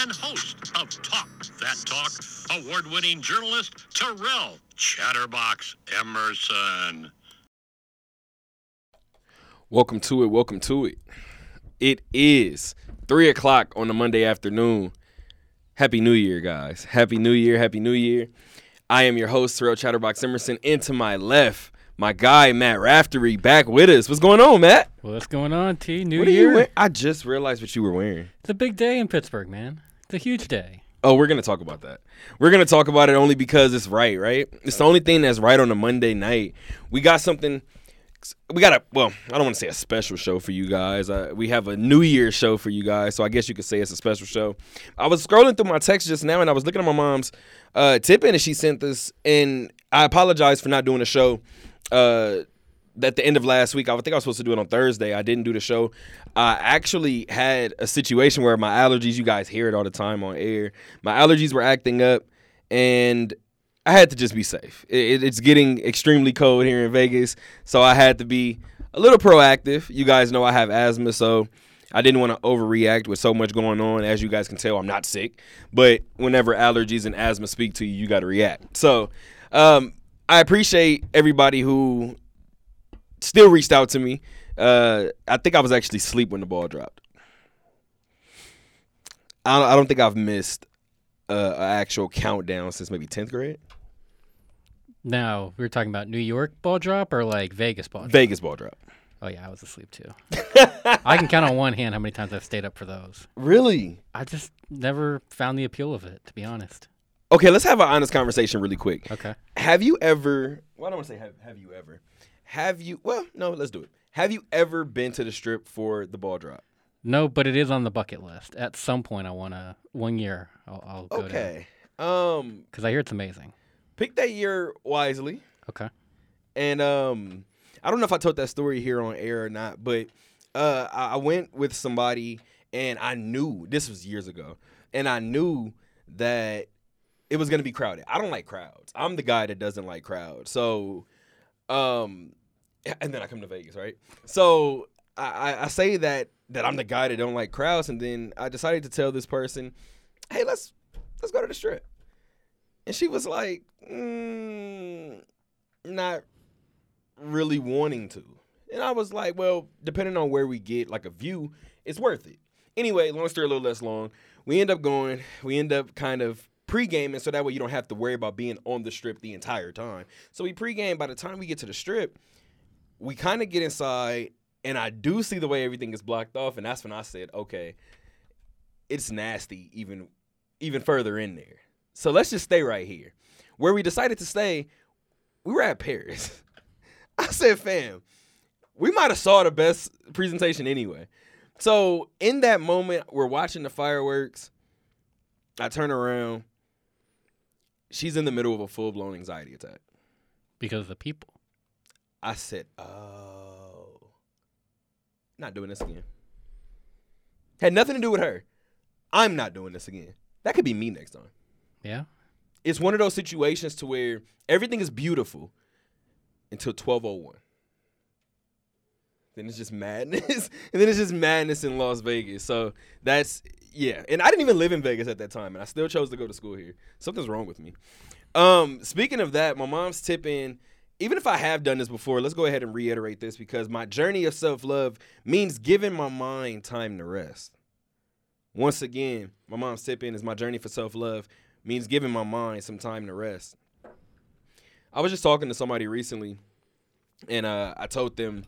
and host of Talk That Talk, award winning journalist Terrell Chatterbox Emerson. Welcome to it. Welcome to it. It is three o'clock on a Monday afternoon. Happy New Year, guys. Happy New Year. Happy New Year. I am your host, Terrell Chatterbox Emerson. And to my left, my guy, Matt Raftery, back with us. What's going on, Matt? Well, what's going on, T? New what are you Year. I just realized what you were wearing. It's a big day in Pittsburgh, man. It's a huge day. Oh, we're gonna talk about that. We're gonna talk about it only because it's right, right? It's the only thing that's right on a Monday night. We got something. We got a well, I don't want to say a special show for you guys. Uh, we have a New Year's show for you guys, so I guess you could say it's a special show. I was scrolling through my text just now, and I was looking at my mom's uh, tip in, and she sent this. And I apologize for not doing a show. Uh, at the end of last week, I think I was supposed to do it on Thursday. I didn't do the show. I actually had a situation where my allergies, you guys hear it all the time on air, my allergies were acting up, and I had to just be safe. It, it's getting extremely cold here in Vegas, so I had to be a little proactive. You guys know I have asthma, so I didn't want to overreact with so much going on. As you guys can tell, I'm not sick, but whenever allergies and asthma speak to you, you got to react. So um, I appreciate everybody who still reached out to me. Uh, I think I was actually asleep when the ball dropped. I don't, I don't think I've missed uh, an actual countdown since maybe tenth grade. Now, we were talking about New York ball drop or like Vegas ball drop? Vegas ball drop. Oh, yeah, I was asleep too. I can count on one hand how many times I've stayed up for those. Really? I just never found the appeal of it, to be honest. Okay, let's have an honest conversation really quick. Okay. Have you ever? Well, I don't want to say have, have you ever. Have you? Well, no. Let's do it. Have you ever been to the strip for the ball drop? No, but it is on the bucket list. At some point, I want to, one year, I'll, I'll go Okay. Um, Because I hear it's amazing. pick that year wisely. Okay. And um, I don't know if I told that story here on air or not, but uh, I I went with somebody and I knew this was years ago, and I knew that it was gonna be crowded. I don't like crowds. I'm the guy that doesn't like crowds. So, um, and then I come to Vegas, right? So I, I- say that that I'm the guy that don't like crowds, and then I decided to tell this person, "Hey, let's let's go to the strip," and she was like, mm, "Not really wanting to. And I was like, well, depending on where we get like a view, it's worth it. Anyway, long story a little less long. We end up going, we end up kind of pre-gaming so that way you don't have to worry about being on the strip the entire time. So we pre-game by the time we get to the strip, we kind of get inside and I do see the way everything is blocked off and that's when I said, okay, it's nasty even even further in there. So let's just stay right here. Where we decided to stay, we were at Paris. I said, fam, we might have saw the best presentation anyway. So in that moment, we're watching the fireworks. I turn around. She's in the middle of a full blown anxiety attack. Because of the people. I said, oh, not doing this again. Had nothing to do with her. I'm not doing this again. That could be me next time. Yeah. It's one of those situations to where everything is beautiful until 1201. Then it's just madness. and then it's just madness in Las Vegas. So that's yeah. And I didn't even live in Vegas at that time, and I still chose to go to school here. Something's wrong with me. Um, speaking of that, my mom's tipping. Even if I have done this before, let's go ahead and reiterate this because my journey of self love means giving my mind time to rest. Once again, my mom's tipping is my journey for self love means giving my mind some time to rest. I was just talking to somebody recently, and uh, I told them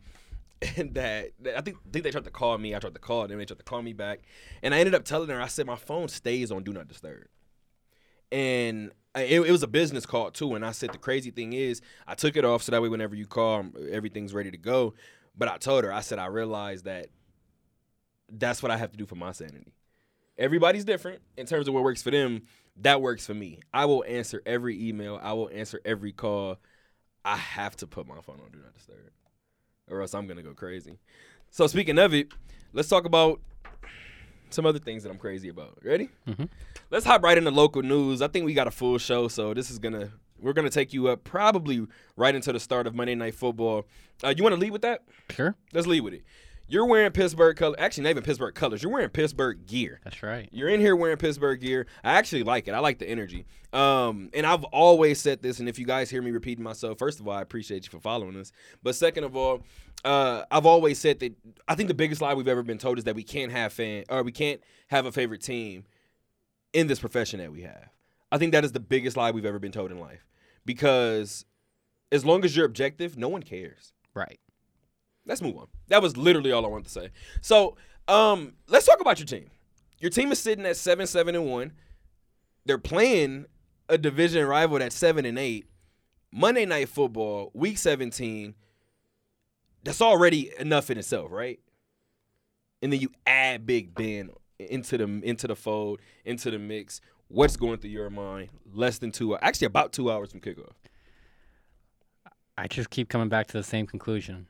that, I think think they tried to call me. I tried to call them. They tried to call me back, and I ended up telling her I said my phone stays on do not disturb, and it, it was a business call too. And I said the crazy thing is I took it off so that way whenever you call, everything's ready to go. But I told her I said I realized that that's what I have to do for my sanity everybody's different in terms of what works for them. that works for me. I will answer every email. I will answer every call. I have to put my phone on do not disturb, or else I'm gonna go crazy. So speaking of it, let's talk about some other things that I'm crazy about. Ready? Mhm. Let's hop right into local news. I think we got a full show, so this is gonna we're gonna take you up probably right into the start of Monday Night Football. Uh, you want to lead with that? Sure. Let's lead with it. You're wearing Pittsburgh color. Actually, not even Pittsburgh colors. You're wearing Pittsburgh gear. That's right. You're in here wearing Pittsburgh gear. I actually like it. I like the energy. Um, and I've always said this, and if you guys hear me repeating myself, first of all, I appreciate you for following us. But second of all, uh, I've always said that I think the biggest lie we've ever been told is that we can't have fan or we can't have a favorite team in this profession that we have. I think that is the biggest lie we've ever been told in life. Because as long as you're objective, no one cares. Right. Let's move on. That was literally all I wanted to say. So, um, let's talk about your team. Your team is sitting at seven, seven, and one. They're playing a division rival that's seven and eight. Monday night football, week seventeen. That's already enough in itself, right? And then you add Big Ben into the into the fold, into the mix. What's going through your mind? Less than two, actually about two hours from kickoff. I just keep coming back to the same conclusion.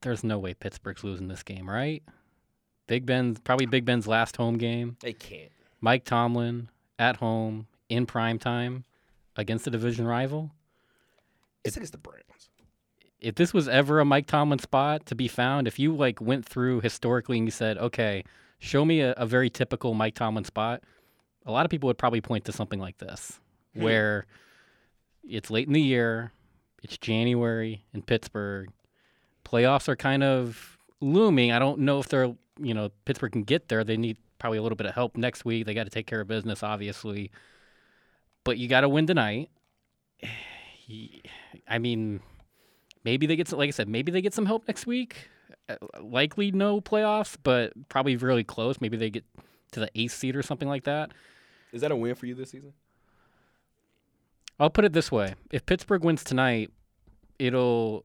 There's no way Pittsburgh's losing this game, right? Big Ben's probably Big Ben's last home game. They can't. Mike Tomlin at home in prime time against a division rival. It's against the Browns. If this was ever a Mike Tomlin spot to be found, if you like went through historically and you said, "Okay, show me a, a very typical Mike Tomlin spot," a lot of people would probably point to something like this, Hmm. where it's late in the year, it's January in Pittsburgh, playoffs are kind of looming. I don't know if they're, you know, Pittsburgh can get there. They need probably a little bit of help next week. They got to take care of business, obviously, but you got to win tonight. I mean, maybe they get some, like I said, maybe they get some help next week. Uh, Likely no playoffs, but probably really close. Maybe they get to the eighth seed or something like that. Is that a win for you this season? I'll put it this way: if Pittsburgh wins tonight, it'll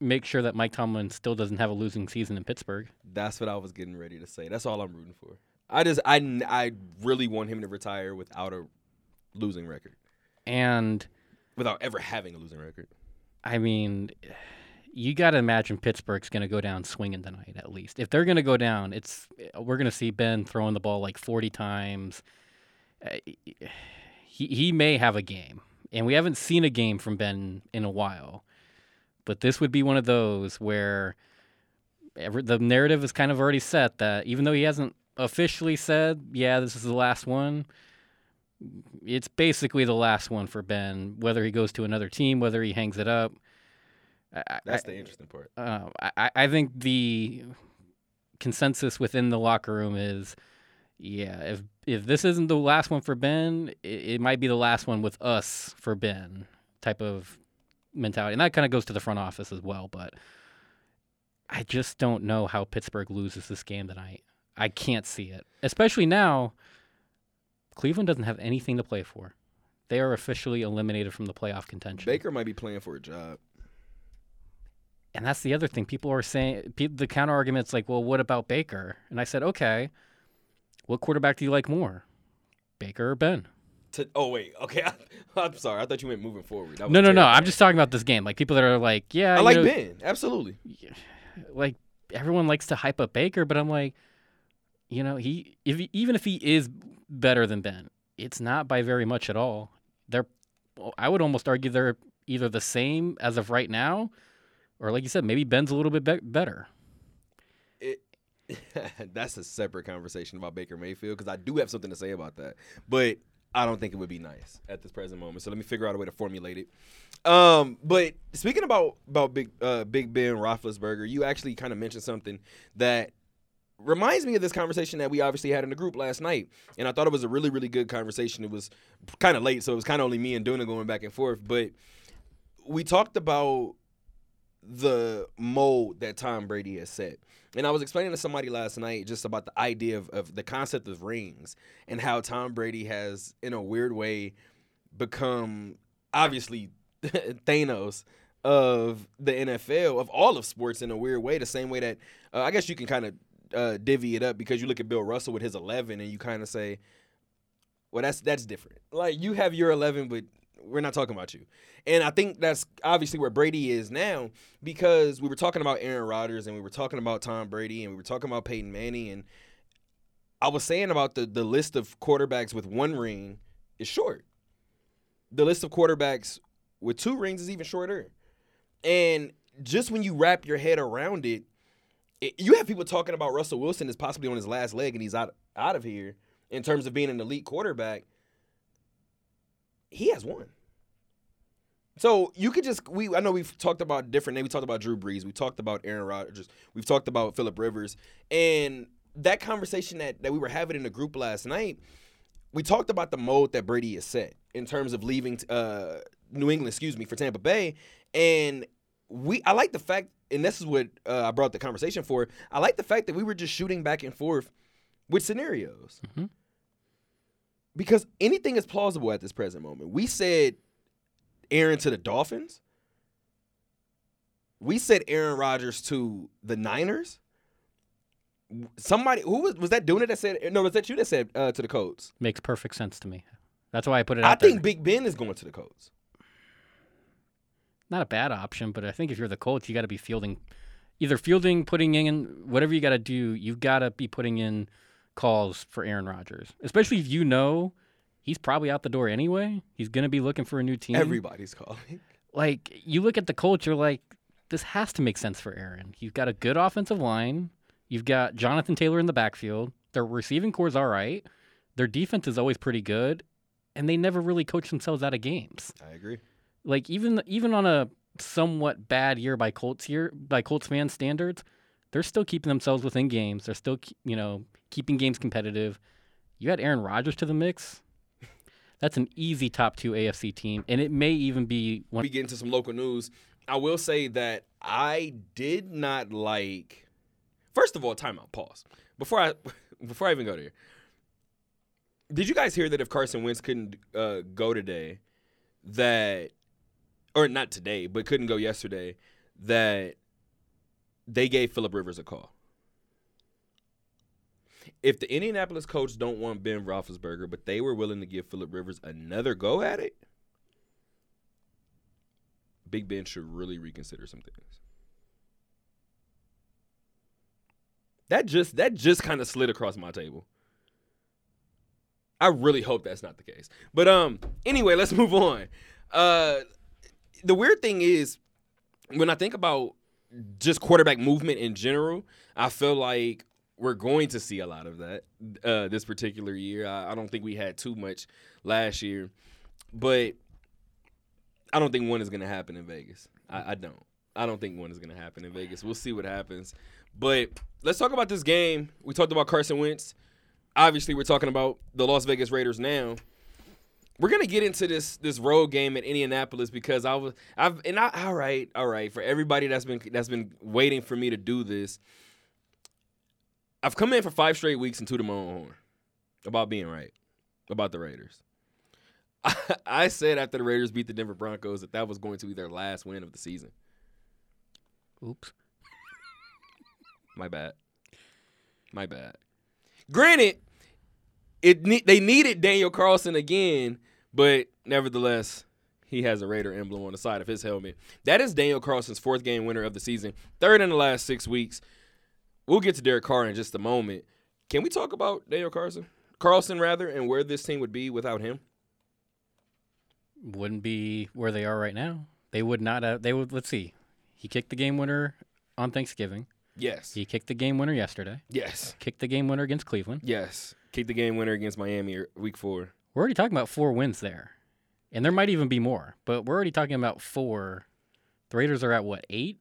make sure that Mike Tomlin still doesn't have a losing season in Pittsburgh. That's what I was getting ready to say. That's all I'm rooting for. I just I I really want him to retire without a losing record, And without ever having a losing record. I mean, you got to imagine Pittsburgh's going to go down swinging tonight at least. If they're going to go down, it's we're going to see Ben throwing the ball like 40 times. Uh, he he may have a game, and we haven't seen a game from Ben in a while. But this would be one of those where every, the narrative is kind of already set that even though he hasn't officially said, "Yeah, this is the last one," it's basically the last one for Ben. Whether he goes to another team, whether he hangs it up. I- That's the interesting part. uh, I, I think the consensus within the locker room is, yeah, if if this isn't the last one for Ben, it, it might be the last one with us for Ben type of mentality, and that kind of goes to the front office as well. But I just don't know how Pittsburgh loses this game tonight. I can't see it, especially now. Cleveland doesn't have anything to play for. They are officially eliminated from the playoff contention. Baker might be playing for a job. And that's the other thing. People are saying pe- the counter argument's like, well, what about Baker? And I said, okay, what quarterback do you like more, Baker or Ben? To, oh wait, okay. I, am sorry. I thought you meant moving forward. That was No, no, no. I'm just talking about this game. Like people that are like, yeah, I like know, Ben. Absolutely. like everyone likes to hype up Baker, but I'm like, you know, he if he, even if he is better than Ben, it's not by very much at all. They're, I would almost argue they're either the same as of right now, or like you said, maybe Ben's a little bit be- better. That's a separate conversation about Baker Mayfield because I do have something to say about that, but I don't think it would be nice at this present moment. So let me figure out a way to formulate it. Um, but speaking about about Big uh, Big Ben Roethlisberger, you actually kind of mentioned something that reminds me of this conversation that we obviously had in the group last night, and I thought it was a really really good conversation. It was kind of late, so it was kind of only me and Duna going back and forth, but we talked about the mold that Tom Brady has set. And I was explaining to somebody last night just about the idea of, of the concept of rings and how Tom Brady has, in a weird way, become obviously Thanos of the NFL, of all of sports in a weird way, the same way that uh, I guess you can kind of uh, divvy it up because you look at Bill Russell with his 11 and you kind of say, Well, that's that's different. Like you have your 11, but we're not talking about you. And I think that's obviously where Brady is now because we were talking about Aaron Rodgers and we were talking about Tom Brady and we were talking about Peyton Manning and I was saying about the the list of quarterbacks with one ring is short. The list of quarterbacks with two rings is even shorter. And just when you wrap your head around it, it, you have people talking about Russell Wilson is possibly on his last leg and he's out out of here in terms of being an elite quarterback. He has one. So you could just we I know we've talked about different names. We talked about Drew Brees. We talked about Aaron Rodgers. We've talked about Philip Rivers. And that conversation that, that we were having in the group last night, we talked about the mode that Brady is set in terms of leaving uh, New England, excuse me, for Tampa Bay. And we I like the fact, and this is what uh, I brought the conversation for. I like the fact that we were just shooting back and forth with scenarios. Mhm. Because anything is plausible at this present moment. We said Aaron to the Dolphins. We said Aaron Rodgers to the Niners. Somebody who was was that doing it that said no was that you that said uh, to the Colts? Makes perfect sense to me. That's why I put it I out there. think Big Ben is going to the Colts. Not a bad option, but I think if you're the Colts, you got to be fielding, either fielding, putting in whatever you got to do. You've got to be putting in calls for Aaron Rodgers, especially if you know he's probably out the door anyway. He's going to be looking for a new team. Everybody's calling. like you look at the Colts, you're like, this has to make sense for Aaron. You've got a good offensive line. You've got Jonathan Taylor in the backfield. Their receiving core is all right. Their defense is always pretty good, and they never really coach themselves out of games. I agree. Like even even on a somewhat bad year by Colts year by Colts fan standards, they're still keeping themselves within games. They're still you know keeping games competitive. You add Aaron Rodgers to the mix. That's an easy top two AFC team, and it may even be one. we get into some local news, I will say that I did not like. First of all, timeout. Pause before I before I even go there. Did you guys hear that if Carson Wentz couldn't uh, go today, that or not today, but couldn't go yesterday, that they gave Philip Rivers a call. If the Indianapolis coach don't want Ben Roethlisberger, but they were willing to give Philip Rivers another go at it, Big Ben should really reconsider some things. That just that just kind of slid across my table. I really hope that's not the case. But um anyway, let's move on. Uh the weird thing is when I think about just quarterback movement in general, I feel like we're going to see a lot of that uh, this particular year. I, I don't think we had too much last year, but I don't think one is going to happen in Vegas. I, I don't. I don't think one is going to happen in Vegas. We'll see what happens. But let's talk about this game. We talked about Carson Wentz. Obviously, we're talking about the Las Vegas Raiders now. We're gonna get into this this road game at Indianapolis because I was I've and I all right all right for everybody that's been that's been waiting for me to do this. I've come in for five straight weeks and tooted my own horn about being right about the Raiders. I, I said after the Raiders beat the Denver Broncos that that was going to be their last win of the season. Oops. My bad. My bad. Granted, it ne- they needed Daniel Carlson again, but nevertheless, he has a Raider emblem on the side of his helmet. That is Daniel Carlson's fourth game winner of the season, third in the last six weeks. We'll get to Derek Carr in just a moment. Can we talk about Daniel Carlson? Carlson, rather, and where this team would be without him? Wouldn't be where they are right now. They would not have. They would. Let's see. He kicked the game winner on Thanksgiving. Yes. He kicked the game winner yesterday. Yes. Kicked the game winner against Cleveland. Yes. Kick the game winner against Miami or- week four. We're already talking about four wins there, and there might even be more. But we're already talking about four. The Raiders are at what eight?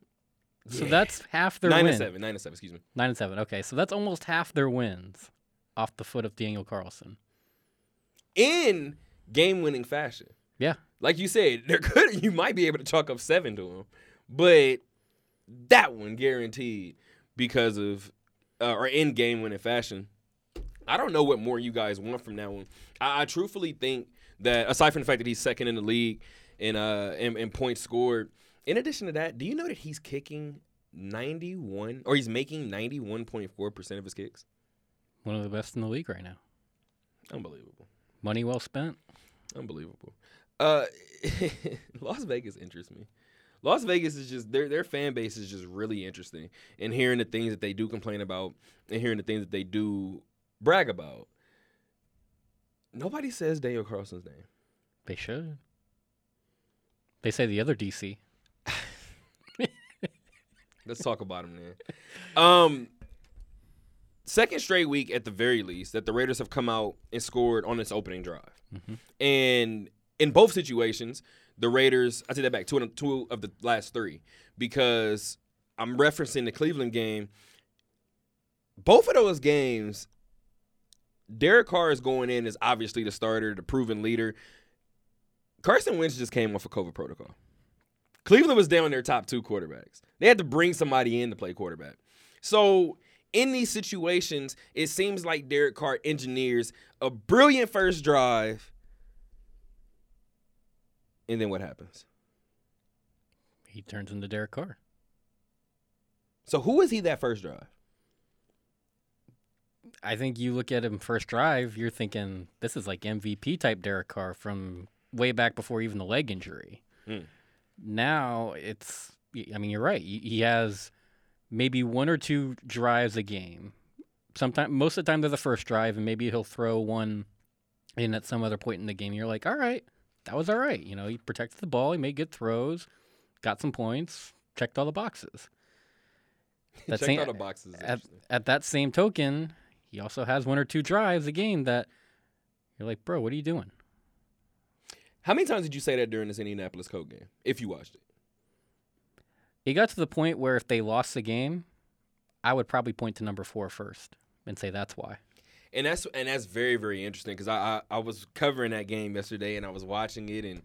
So Yeah. that's half their Nine win. and seven. Nine and seven, excuse me. Nine and seven. Okay, so that's almost half their wins off the foot of Daniel Carlson. In game winning fashion. Yeah. like you said, there could you might be able to chalk up seven to him, but that one guaranteed because of uh, or in game winning fashion. I don't know what more you guys want from that one. I, I truthfully think that aside from the fact that he's second in the league in uh in, in points scored, in addition to that, do you know that he's kicking ninety one or he's making ninety one point four percent of his kicks? One of the best in the league right now. Unbelievable. Money well spent. Unbelievable. Uh, Las Vegas interests me. Las Vegas is just their their fan base is just really interesting, and hearing the things that they do complain about, and hearing the things that they do brag about. Nobody says Daniel Carlson's name. They should. They say the other DC. Let's talk about him then. Um, second straight week at the very least that the Raiders have come out and scored on this opening drive, Mhm. and in both situations, the Raiders. I take that back. Two of, two of the last three because I'm referencing the Cleveland game. Both of those games, Derek Carr is going in as obviously the starter, the proven leader. Carson Wentz just came off a COVID protocol. Cleveland was down their top two quarterbacks. They had to bring somebody in to play quarterback. So in these situations, it seems like Derek Carr engineers a brilliant first drive. And then what happens? He turns into Derek Carr. So who is he that first drive? I think you look at him first drive, you're thinking this is like MVP type Derek Carr from way back before even the leg injury. Hmm. Now it's, I mean, you're right. He has maybe one or two drives a game. Sometimes, most of the time, they're the first drive, and maybe he'll throw one in at some other point in the game. You're like, all right, that was all right. You know, he protected the ball, he made good throws, got some points, checked all the boxes. That Checked same- all the boxes. at, at that same token, he also has one or two drives a game that you're like, bro, what are you doing? How many times did you say that during this Indianapolis Colts game? If you watched it. It got to the point where if they lost the game, I would probably point to number four first and say that's why. and that's and that's very very interesting because I, I I was covering that game yesterday and I was watching it and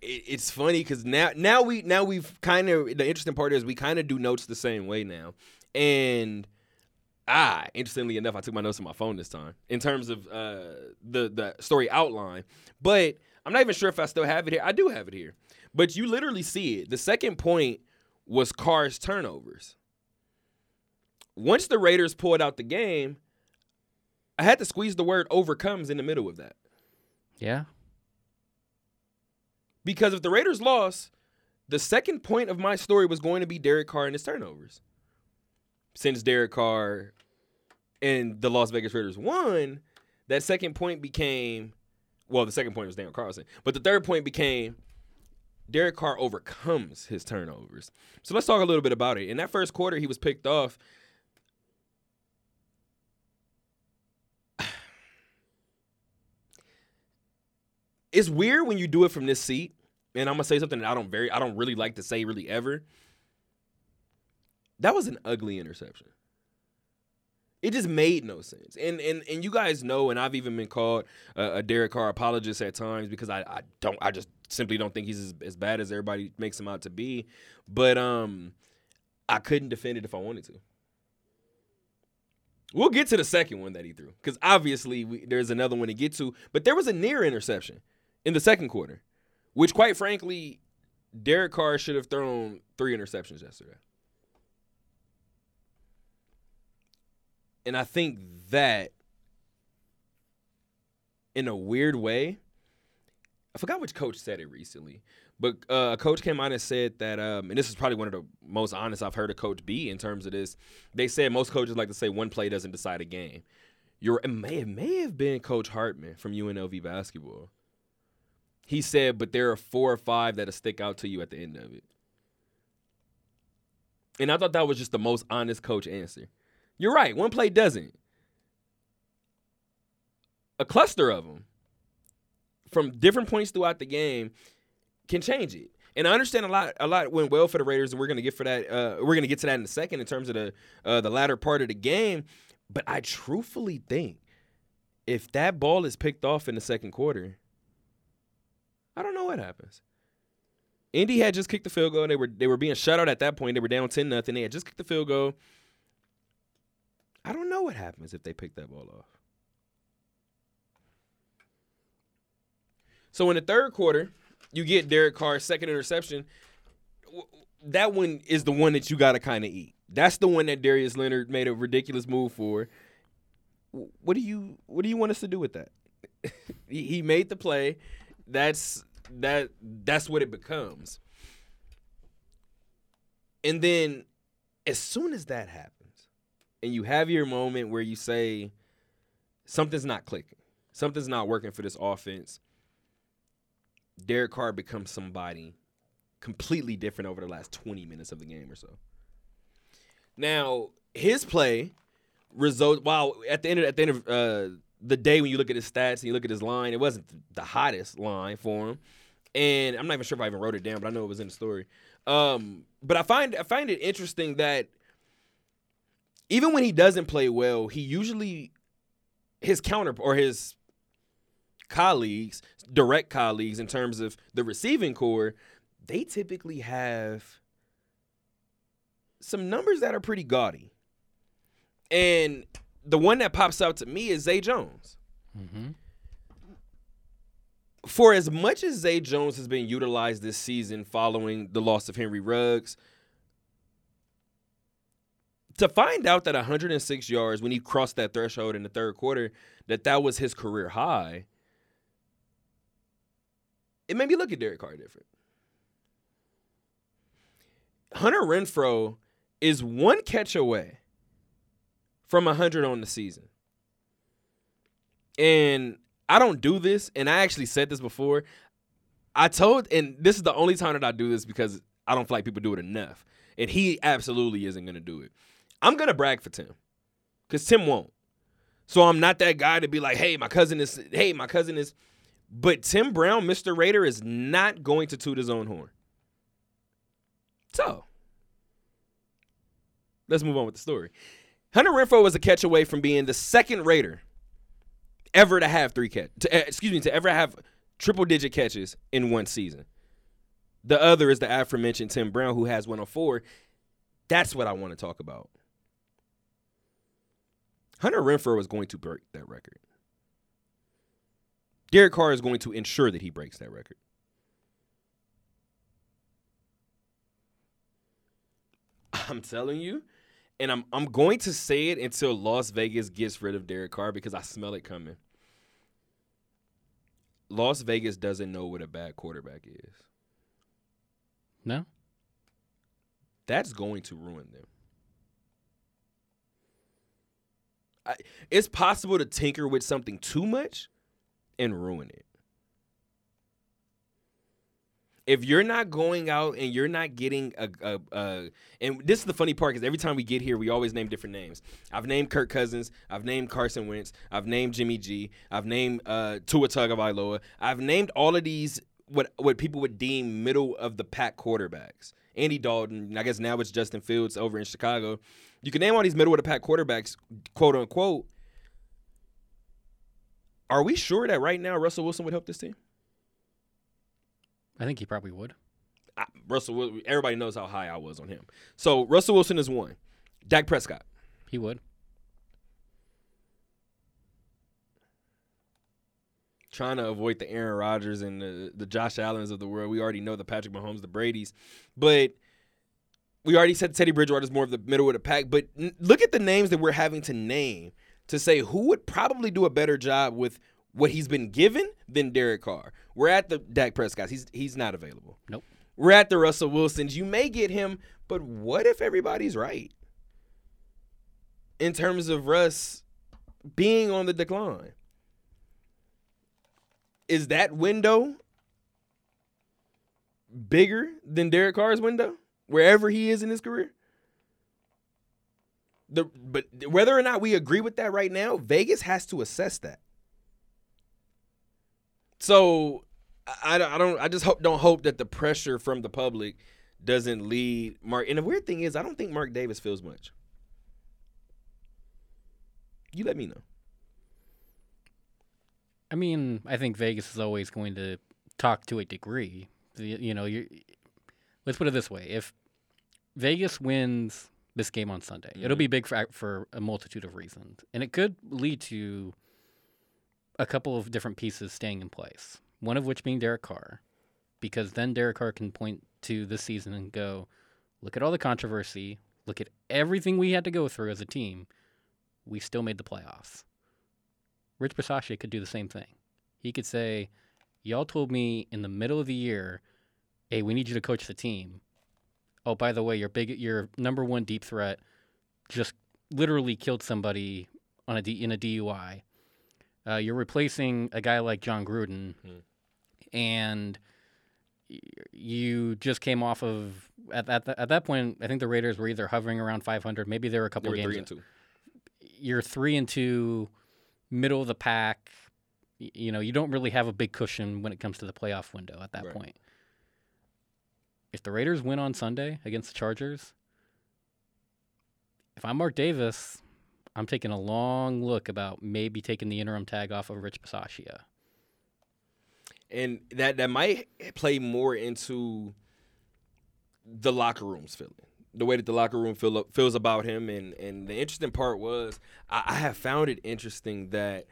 it, it's funny because now now we now we've kind of the interesting part is we kind of do notes the same way now and ah interestingly enough I took my notes on my phone this time in terms of uh the the story outline but I'm not even sure if I still have it here I do have it here but you literally see it the second point was Carr's turnovers once the Raiders pulled out the game I had to squeeze the word overcomes in the middle of that. Yeah. Because if the Raiders lost, the second point of my story was going to be Derek Carr and his turnovers. Since Derek Carr and the Las Vegas Raiders won, that second point became well, the second point was Daniel Carlson, but the third point became Derek Carr overcomes his turnovers. So let's talk a little bit about it. In that first quarter, he was picked off. It's weird when you do it from this seat, and I'm gonna say something that I don't very I don't really like to say really ever. That was an ugly interception. It just made no sense. And and and you guys know, and I've even been called a, a Derek Carr apologist at times because I, I don't I just simply don't think he's as, as bad as everybody makes him out to be. But um I couldn't defend it if I wanted to. We'll get to the second one that he threw because obviously we, there's another one to get to. But there was a near interception in the second quarter, which quite frankly, Derek Carr should have thrown three interceptions yesterday. And I think that, in a weird way, I forgot which coach said it recently, but uh, a coach came out and said that, um, and this is probably one of the most honest I've heard a coach be in terms of this. They said most coaches like to say one play doesn't decide a game. You're, it may, it may have been Coach Hartman from UNLV basketball. He said, but there are four or five that'll stick out to you at the end of it. And I thought that was just the most honest coach answer. You're right. One play doesn't. A cluster of them from different points throughout the game can change it. And I understand a lot. A lot went well for the Raiders, and we're gonna get for that. Uh, we're gonna get to that in a second in terms of the uh, the latter part of the game. But I truthfully think if that ball is picked off in the second quarter, I don't know what happens. Indy had just kicked the field goal. They were they were being shut out at that point. They were down ten nothing. They had just kicked the field goal. I don't know what happens if they pick that ball off. So in the third quarter, you get Derek Carr's second interception. That one is the one that you got to kind of eat. That's the one that Darius Leonard made a ridiculous move for. What do you What do you want us to do with that? he, made the play. That's that that's what it becomes. And then as soon as that happens, and you have your moment where you say something's not clicking, something's not working for this offense, Derek Carr becomes somebody completely different over the last 20 minutes of the game or so. Now, his play result while at the end of at the end of uh, the day when you look at his stats and you look at his line, it wasn't the hottest line for him. And I'm not even sure if I even wrote it down, but I know it was in the story. Um, but I find I find it interesting that even when he doesn't play well, he usually his counter or his colleagues, direct colleagues in terms of the receiving core, they typically have some numbers that are pretty gaudy. And the one that pops out to me is Zay Jones. Mm-hmm. For as much as Zay Jones has been utilized this season following the loss of Henry Ruggs, to find out that 106 yards when he crossed that threshold in the third quarter, that that was his career high, it made me look at Derek Carr different. Hunter Renfrow is one catch away from 100 on the season. And I don't do this, and I actually said this before. I told, and this is the only time that I do this because I don't feel like people do it enough. And he absolutely isn't going to do it. I'm to brag for Tim because Tim won't. So I'm not that guy to be like, hey, my cousin is, hey, my cousin is. But Tim Brown, Mr. Raider, is not going to toot his own horn. So let's move on with the story. Hunter Renfrow was a catch away from being the second Raider ever to have three catch. To, uh, excuse me, to ever have triple digit catches in one season. The other is the aforementioned Tim Brown, who has 104. That's what I want to talk about. Hunter Renfrow is going to break that record. Derek Carr is going to ensure that he breaks that record. I'm telling you, and I'm I'm going to say it until Las Vegas gets rid of Derek Carr because I smell it coming. Las Vegas doesn't know what a bad quarterback is. No. That's going to ruin them. I, it's possible to tinker with something too much and ruin it. If you're not going out and you're not getting a, a, a and this is the funny part because every time we get here, we always name different names. I've named Kirk Cousins, I've named Carson Wentz, I've named Jimmy G, I've named uh, Tua Tagovailoa, I've named all of these what what people would deem middle of the pack quarterbacks. Andy Dalton, I guess now it's Justin Fields over in Chicago. You can name all these middle of the pack quarterbacks, quote unquote. Are we sure that right now Russell Wilson would help this team? I think he probably would. I, Russell, everybody knows how high I was on him. So Russell Wilson is one. Dak Prescott. He would. Trying to avoid the Aaron Rodgers and the, the Josh Allens of the world. We already know the Patrick Mahomes, the Brady's, but we already said Teddy Bridgewater is more of the middle of the pack. But n- look at the names that we're having to name to say who would probably do a better job with what he's been given than Derek Carr. We're at the Dak Prescott. He's he's not available. Nope. We're at the Russell Wilsons. You may get him, but what if everybody's right? In terms of Russ being on the decline. Is that window bigger than Derek Carr's window? Wherever he is in his career? The, but whether or not we agree with that right now, Vegas has to assess that. So I, I don't I just hope don't hope that the pressure from the public doesn't lead Mark. And the weird thing is, I don't think Mark Davis feels much. You let me know. I mean, I think Vegas is always going to talk to a degree. You, know, you let's put it this way: if Vegas wins this game on Sunday, mm-hmm. it'll be big for for a multitude of reasons, and it could lead to a couple of different pieces staying in place. One of which being Derek Carr, because then Derek Carr can point to this season and go, look at all the controversy, look at everything we had to go through as a team. We still made the playoffs. Rich Bisaccia could do the same thing. He could say, "Y'all told me in the middle of the year, hey, we need you to coach the team. Oh, by the way, your big, your number one deep threat just literally killed somebody on a D, in a DUI. Uh, you're replacing a guy like Jon Gruden, Hmm. and you just came off of at at, the, at that point. I think the Raiders were either hovering around 500, maybe there were a couple were games. three and two. You're three and two, middle of the pack. You know, you don't really have a big cushion when it comes to the playoff window at that Right. point. If the Raiders win on Sunday against the Chargers, if I'm Mark Davis, I'm taking a long look about maybe taking the interim tag off of Rich Bisaccia. and that that might play more into the locker room's feeling, the way that the locker room feel, feels about him, and and the interesting part was I, I have found it interesting that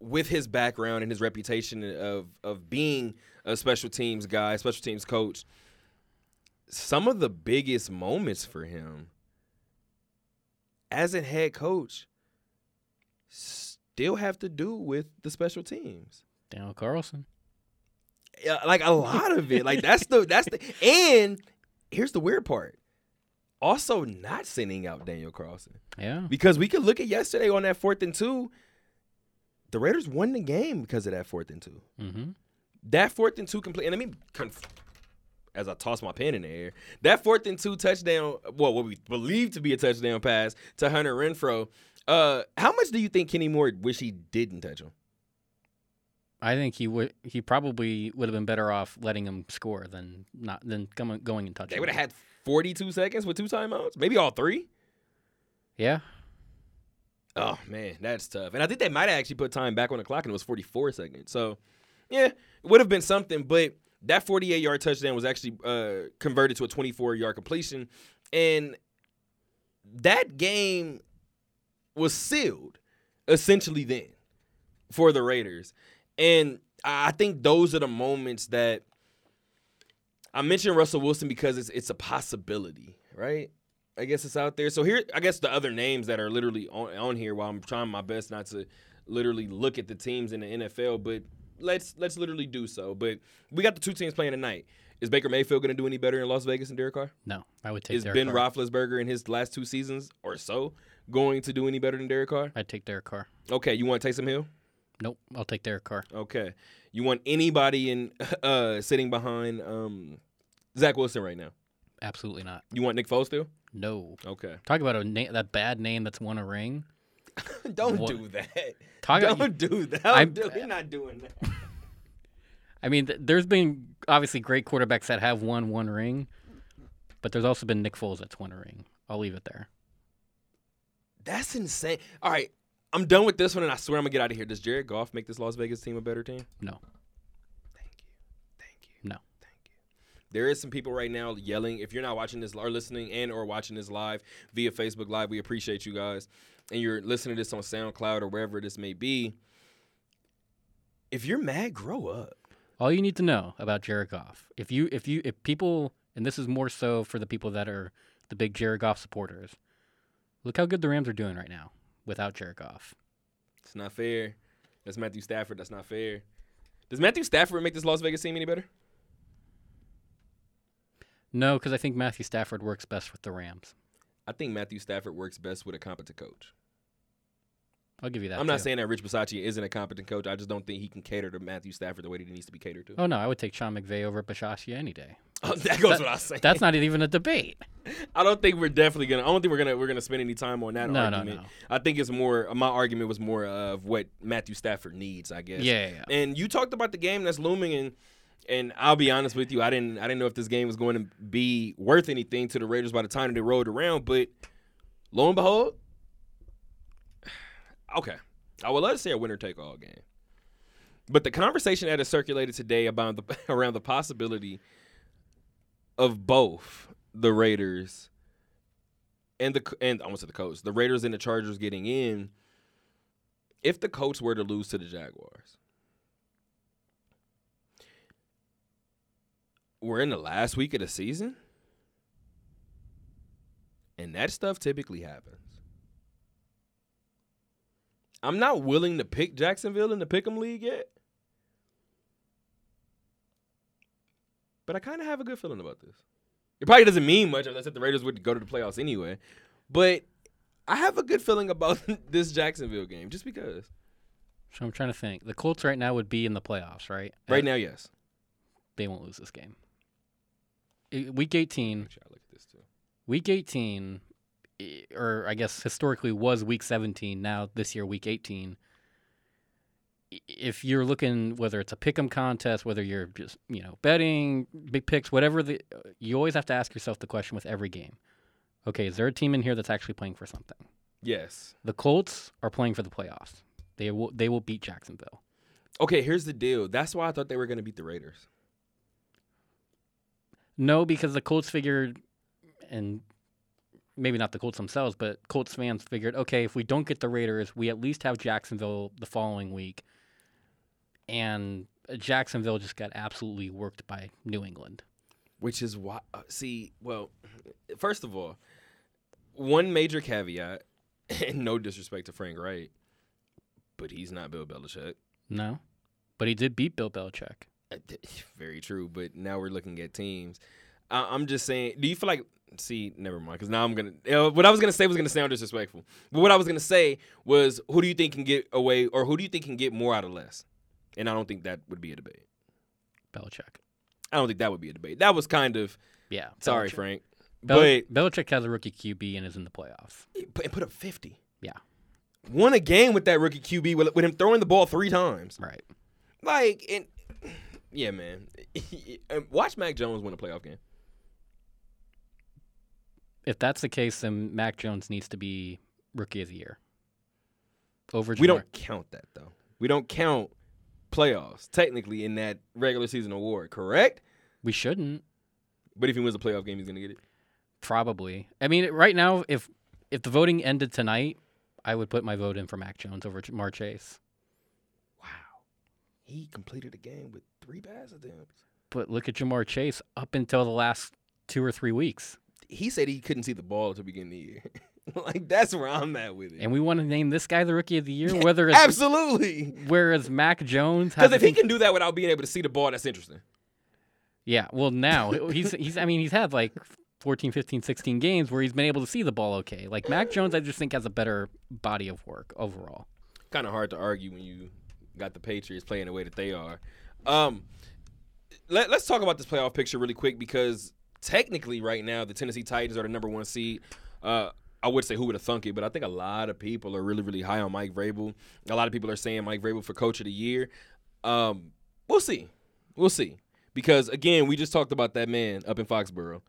with his background and his reputation of of being a special teams guy, special teams coach, some of the biggest moments for him as a head coach still have to do with the special teams Daniel Carlson. yeah, like a lot of it. Like that's the that's the and here's the weird part. Also not sending out Daniel Carlson. Yeah. Because we could look at yesterday on that fourth and two. The Raiders won the game because of that fourth and two. Mm-hmm. That fourth and two complete and let me conf- as I toss my pen in the air, that fourth and two touchdown, well, what we believe to be a touchdown pass to Hunter Renfrow. Uh, how much do you think Kenny Moore wish he didn't touch him? I think he would. He probably would have been better off letting him score than not than coming going and touching. They would have had 42 seconds with two timeouts, maybe all three. Yeah. Oh man, that's tough. And I think they might have actually put time back on the clock, and it was 44 seconds. So, yeah, it would have been something. But that 48 yard touchdown was actually uh, converted to a 24 yard completion, and that game was sealed essentially then for the Raiders. And I think those are the moments that I mentioned Russell Wilson because it's it's a possibility, right? I guess it's out there. So here, I guess the other names that are literally on, on here. While I'm trying my best not to literally look at the teams in the NFL, but let's let's literally do so. But we got the two teams playing tonight. Is Baker Mayfield going to do any better in Las Vegas than Derek Carr? No, I would take Is Derek Ben Carr. Roethlisberger in his last two seasons or so going to do any better than Derek Carr? I'd take Derek Carr. Okay, you want Taysom Hill? Nope, I'll take Derek Carr. Okay, you want anybody in uh, sitting behind um, Zach Wilson right now? Absolutely not. You want Nick Foles still? No. Okay, Talk about a na- that bad name that's won a ring. don't What- do that. Talk Don't about. do that. I'm- I'm, we're not doing that. I mean, th- there's been obviously great quarterbacks that have won one ring, but there's also been Nick Foles that's won a ring. I'll leave it there. That's insane. All right, I'm done with this one, and I swear I'm gonna get out of here. Does Jared Goff make this Las Vegas team a better team? No. Thank you. Thank you. No. Thank you. There is some people right now yelling. If you're not watching this or listening and or watching this live via Facebook Live, we appreciate you guys. And you're listening to this on SoundCloud or wherever this may be. If you're mad, grow up. All you need to know about Jared Goff, if you if you if people, and this is more so for the people that are the big Jared Goff supporters, look how good the Rams are doing right now without Jared Goff. It's not fair. That's Matthew Stafford. That's not fair. Does Matthew Stafford make this Las Vegas team any better? No, because I think Matthew Stafford works best with the Rams. I think Matthew Stafford works best with a competent coach. I'll give you that. I'm not too. saying that Rich Bisaccia isn't a competent coach. I just don't think he can cater to Matthew Stafford the way that he needs to be catered to. Oh no, I would take Sean McVay over Bisaccia any day. Oh, that goes That- what I was saying. That's not even a debate. I don't think we're definitely gonna. I don't think we're gonna we're gonna spend any time on that No, no, argument. no. I think it's more. My argument was more of what Matthew Stafford needs. I guess. Yeah, yeah, yeah. And you talked about the game that's looming, and and I'll be honest with you, I didn't I didn't know if this game was going to be worth anything to the Raiders by the time they rolled around, but lo and behold, okay, I would love to say a winner take all game. But the conversation that has circulated today about the around the possibility of both the Raiders and the and I almost said the Colts, the Raiders and the Chargers getting in. If the Colts were to lose to the Jaguars, we're in the last week of the season, and that stuff typically happens. I'm not willing to pick Jacksonville in the Pick'em League yet, but I kind of have a good feeling about this. It probably doesn't mean much unless said the Raiders would go to the playoffs anyway, but I have a good feeling about this Jacksonville game just because. So I'm trying to think. The Colts right now would be in the playoffs, right? Right now, yes. They won't lose this game. Week 18, Make I look at this too. week 18, or I guess historically was week 17. Now this year, week 18. If you're looking, whether it's a pick'em contest, whether you're just you know betting big picks, whatever the, you always have to ask yourself the question with every game. Okay, is there a team in here that's actually playing for something? Yes. The Colts are playing for the playoffs. They will they will beat Jacksonville. Okay, here's the deal. That's why I thought they were going to beat the Raiders. No, because the Colts figured, and maybe not the Colts themselves, but Colts fans figured, okay, if we don't get the Raiders, we at least have Jacksonville the following week. And Jacksonville just got absolutely worked by New England. Which is why, uh, see, well, first of all, one major caveat, and no disrespect to Frank Reich, but he's not Bill Belichick. No, but he did beat Bill Belichick. Very true, but now we're looking at teams. I- I'm just saying. Do you feel like? See, never mind. Because now I'm gonna. Uh, what I was gonna say was gonna sound disrespectful. But what I was gonna say was, who do you think can get away, or who do you think can get more out of less? And I don't think that would be a debate. Belichick. I don't think that would be a debate. That was kind of Yeah. sorry, Belichick. Frank, Bel- but Belichick has a rookie QB and is in the playoffs. and put up 50. Yeah. Won a game with that rookie QB with, with him throwing the ball three times. Right. Like, and yeah, man. Watch Mac Jones win a playoff game. If that's the case, then Mac Jones needs to be rookie of the year. Over We don't count that though. We don't count playoffs technically in that regular season award, correct? We shouldn't. But if he wins a playoff game, he's gonna get it. Probably. I mean, right now, if if the voting ended tonight, I would put my vote in for Mac Jones over Ja'Marr Chase. Wow. He completed a game with three pass attempts. But look at Ja'Marr Chase up until the last two or three weeks, He said he couldn't see the ball at the beginning of the year. like that's where I'm at with it. and we want to name this guy the rookie of the year. Whether it's Absolutely. whereas Mac Jones Because if he can do that without being able to see the ball, that's interesting. yeah, well now he's he's I mean he's had like 14, 15, 16 games where he's been able to see the ball okay. Like Mac Jones, I just think has a better body of work overall. Kind of hard to argue when you got the Patriots playing the way that they are. Um, let, let's talk about this playoff picture really quick because technically, right now, the Tennessee Titans are the number one seed. Uh, I would say who would have thunk it, but I think a lot of people are really, really high on Mike Vrabel. A lot of people are saying Mike Vrabel for Coach of the Year. Um, we'll see. We'll see. Because again, we just talked about that man up in Foxborough.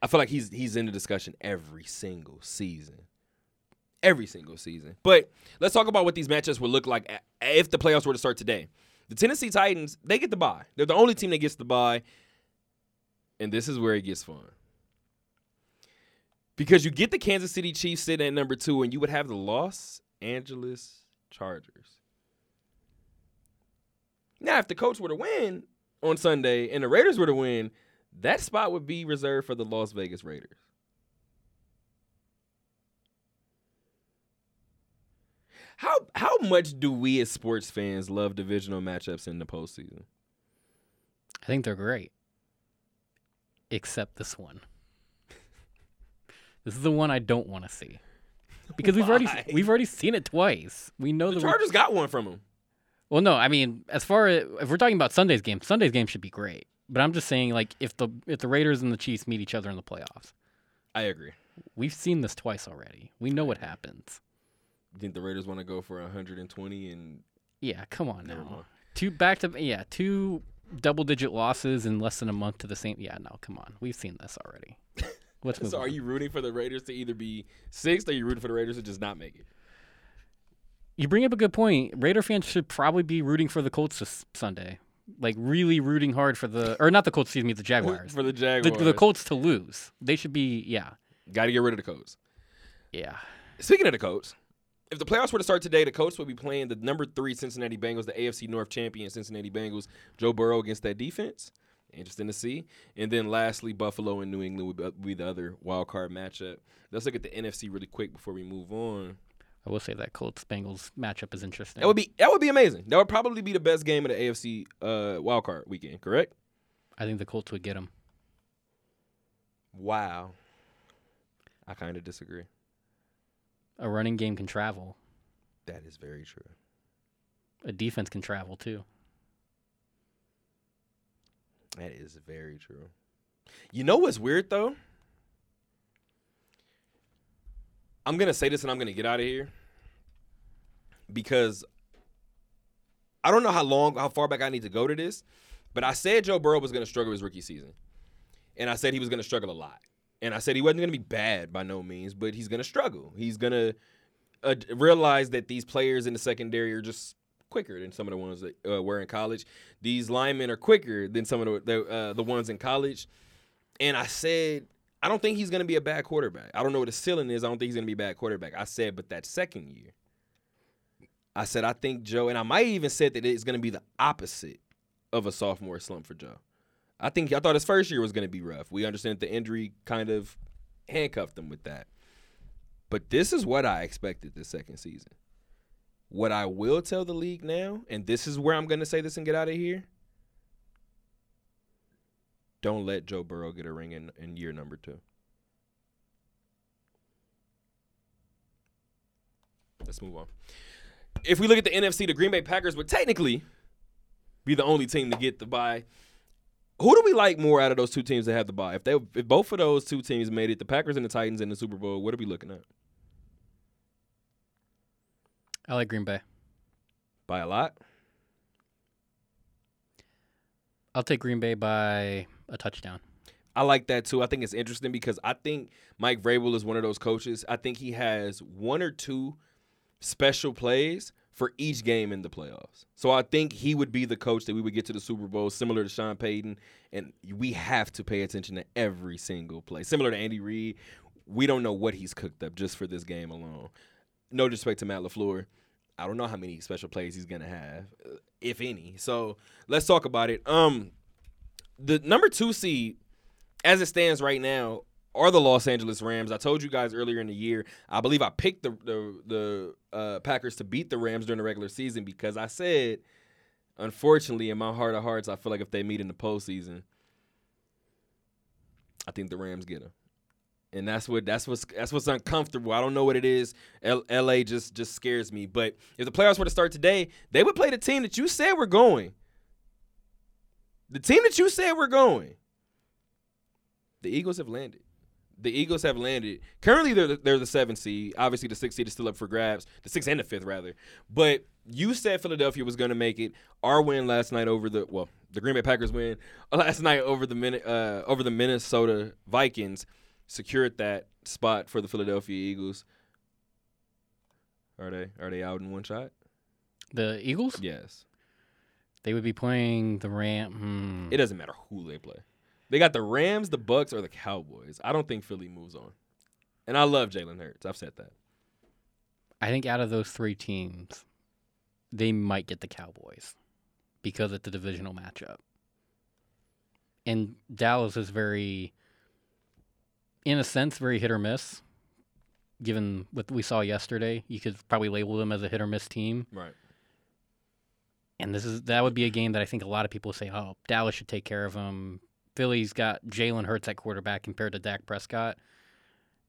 I feel like he's he's in the discussion every single season. Every single season. But let's talk about what these matchups would look like if the playoffs were to start today. The Tennessee Titans, they get the bye. They're the only team that gets the bye. And this is where it gets fun. Because you get the Kansas City Chiefs sitting at number two, and you would have the Los Angeles Chargers. Now, if the Colts were to win on Sunday and the Raiders were to win, that spot would be reserved for the Las Vegas Raiders. How how much do we as sports fans love divisional matchups in the postseason? I think they're great. Except this one. this is the one I don't want to see. Because we've already we've already seen it twice. We know The the, Chargers got one from them. Well, no, I mean, as far as if we're talking about Sunday's game, Sunday's game should be great. But I'm just saying, like, if the if the Raiders and the Chiefs meet each other in the playoffs, I agree. we've seen this twice already. We know what happens. You think the Raiders want to go for 120 and Yeah, come on Never now. mind. Two back to yeah, two double digit losses in less than a month to the same. Yeah, no, come on, we've seen this already. Let's move so are on. you rooting for the Raiders to either be sixth or are you rooting for the Raiders to just not make it? You bring up a good point. Raider fans should probably be rooting for the Colts this Sunday. Like really rooting hard for the or not the Colts, excuse me, the Jaguars. for the the, Jaguars. the Colts to lose. They should be yeah. Got to get rid of the Colts. Yeah. Speaking of the Colts, if the playoffs were to start today, the Colts would be playing the number three Cincinnati Bengals, the AFC North champion Cincinnati Bengals. Joe Burrow against that defense. Interesting to see. And then lastly, Buffalo and New England would be- the other wild card matchup. Let's look at the NFC really quick before we move on. I will say that Colts Bengals matchup is interesting. That would be that would be amazing. That would probably be the best game of the AFC uh, wild card weekend. Correct? I think the Colts would get them. Wow. I kind of disagree. A running game can travel. That is very true. A defense can travel too. That is very true. You know what's weird though? I'm gonna say this and I'm gonna get out of here because I don't know how long, how far back I need to go to this, but I said Joe Burrow was gonna struggle his rookie season, and I said he was gonna struggle a lot, and I said he wasn't gonna be bad by no means, but he's gonna struggle. He's gonna uh, realize that these players in the secondary are just quicker than some of the ones that uh, were in college. These linemen are quicker than some of the the, uh, the ones in college. And I said, I don't think he's going to be a bad quarterback. I don't know what the ceiling is. I don't think he's going to be a bad quarterback. I said, but that second year, I said I think Joe, and I might even said that it's going to be the opposite of a sophomore slump for Joe. I think I thought his first year was going to be rough. We understand the injury kind of handcuffed him with that. But this is what I expected this second season. What I will tell the league now, and this is where I'm going to say this and get out of here. Don't let Joe Burrow get a ring in, in year number two. Let's move on. If we look at the NFC, the Green Bay Packers would technically be the only team to get the bye. Who do we like more out of those two teams that have the bye? If they if both of those two teams made it, the Packers and the Titans in the Super Bowl, what are we looking at? I like Green Bay. By a lot? I'll take Green Bay by a touchdown. I like that too. I think it's interesting because I think Mike Vrabel is one of those coaches. I think he has one or two special plays for each game in the playoffs. So I think he would be the coach that we would get to the Super Bowl, similar to Sean Payton. And we have to pay attention to every single play. Similar to Andy Reid, we don't know what he's cooked up just for this game alone. No disrespect to Matt LaFleur. I don't know how many special plays he's gonna have, uh, if any. So let's talk about it. Um, the number two seed, as it stands right now, are the Los Angeles Rams. I told you guys earlier in the year. I believe I picked the the, the uh, Packers to beat the Rams during the regular season because I said, unfortunately, in my heart of hearts, I feel like if they meet in the postseason, I think the Rams get them and that's what that's what's that's what's uncomfortable. I don't know what it is. L- L.A. just just scares me. But if the playoffs were to start today, they would play the team that you said we're going. The team that you said we're going. The Eagles have landed. The Eagles have landed. Currently, they're the, they're the seventh seed. Obviously, the sixth seed is still up for grabs. The sixth and the fifth, rather. But you said Philadelphia was going to make it. Our win last night over the well, the Green Bay Packers win last night over the uh, over the Minnesota Vikings secured that spot for the Philadelphia Eagles. Are they are they out in one shot? The Eagles? Yes. They would be playing the Ram. Hmm. It doesn't matter who they play. They got the Rams, the Bucks, or the Cowboys. I don't think Philly moves on. And I love Jalen Hurts. I've said that. I think out of those three teams, they might get the Cowboys because it's a divisional matchup. And Dallas is very in a sense, very hit or miss. Given what we saw yesterday, you could probably label them as a hit or miss team. Right. And this is that would be a game that I think a lot of people say, "Oh, Dallas should take care of them." Philly's got Jalen Hurts at quarterback compared to Dak Prescott,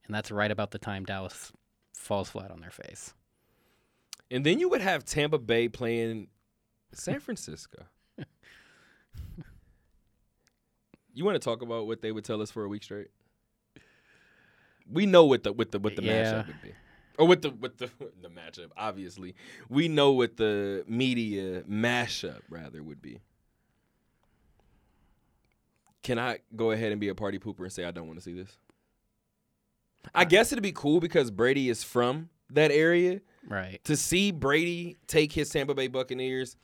and that's right about the time Dallas falls flat on their face. And then you would have Tampa Bay playing San Francisco. you want to talk about what they would tell us for a week straight? we know what the what the what the Yeah. matchup would be. Or with the with the the matchup, obviously. We know what the media mashup rather would be. Can I go ahead and be a party pooper and say I don't want to see this? I guess it'd be cool because Brady is from that area. Right. To see Brady take his Tampa Bay Buccaneers,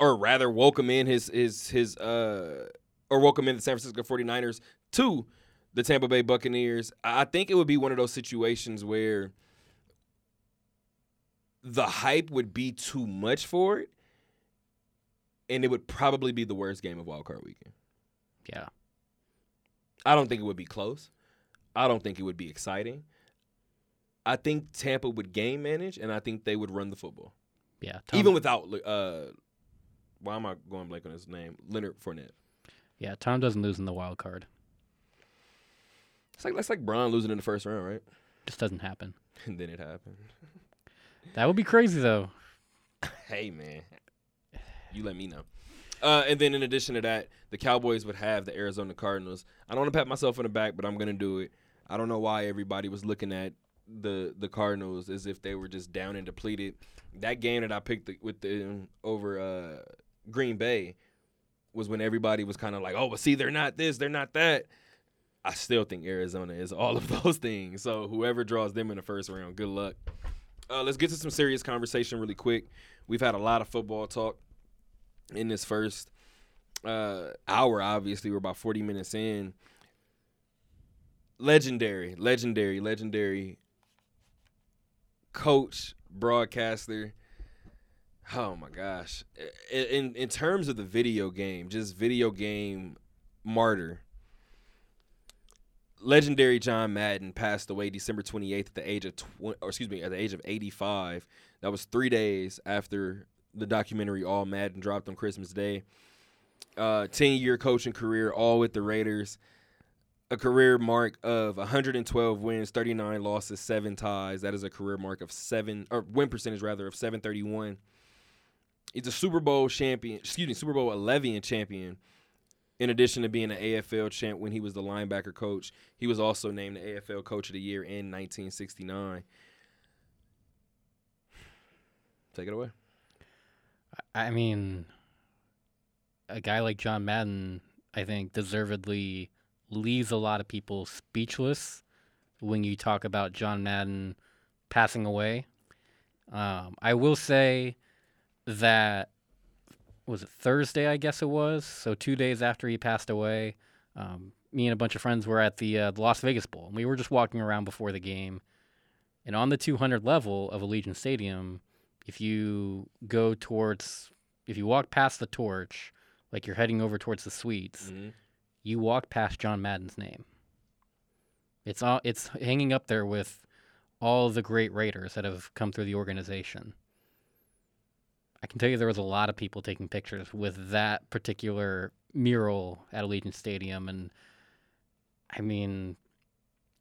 or rather welcome in his his his uh or welcome in the San Francisco 49ers to the Tampa Bay Buccaneers, I think it would be one of those situations where the hype would be too much for it, and it would probably be the worst game of Wild Card Weekend. Yeah. I don't think it would be close. I don't think it would be exciting. I think Tampa would game manage, and I think they would run the football, Yeah. Tom- even without. Uh, why am I going blank on his name? Leonard Fournette. Yeah, Tom doesn't lose in the wild card. It's like that's like Braun losing in the first round, right? Just doesn't happen. And then it happened. That would be crazy though. Hey man, you let me know. Uh, and then in addition to that, the Cowboys would have the Arizona Cardinals. I don't want to pat myself on the back, but I'm gonna do it. I don't know why everybody was looking at the the Cardinals as if they were just down and depleted. That game that I picked the, with the over uh, Green Bay was when everybody was kind of like, "Oh, but see, they're not this, they're not that." I still think Arizona is all of those things. So whoever draws them in the first round, good luck. Uh, let's get to some serious conversation really quick. We've had a lot of football talk in this first uh, hour. Obviously, we're about forty minutes in. Legendary, legendary, legendary coach, broadcaster. Oh my gosh! In in, terms of the video game, just video game martyr legendary John Madden passed away December 28th at the age of 20, or excuse me, at the age of 85. That was 3 days after the documentary All Madden dropped on Christmas Day. Uh 10-year coaching career all with the Raiders. A career mark of 112 wins, 39 losses, 7 ties. That is a career mark of 7 or win percentage rather of 731. He's a Super Bowl champion, excuse me, Super Bowl 11 champion in addition to being an AFL champ when he was the linebacker coach, he was also named the AFL Coach of the Year in 1969. Take it away. I mean, a guy like John Madden, I think, deservedly leaves a lot of people speechless when you talk about John Madden passing away. Um, I will say that was it Thursday? I guess it was. So two days after he passed away, um, me and a bunch of friends were at the, uh, the Las Vegas Bowl, and we were just walking around before the game. And on the 200 level of Allegiant Stadium, if you go towards, if you walk past the torch, like you're heading over towards the suites, Mm-hmm. you walk past John Madden's name. It's all it's hanging up there with all the great Raiders that have come through the organization. I can tell you there was a lot of people taking pictures with that particular mural at Allegiant Stadium, and I mean,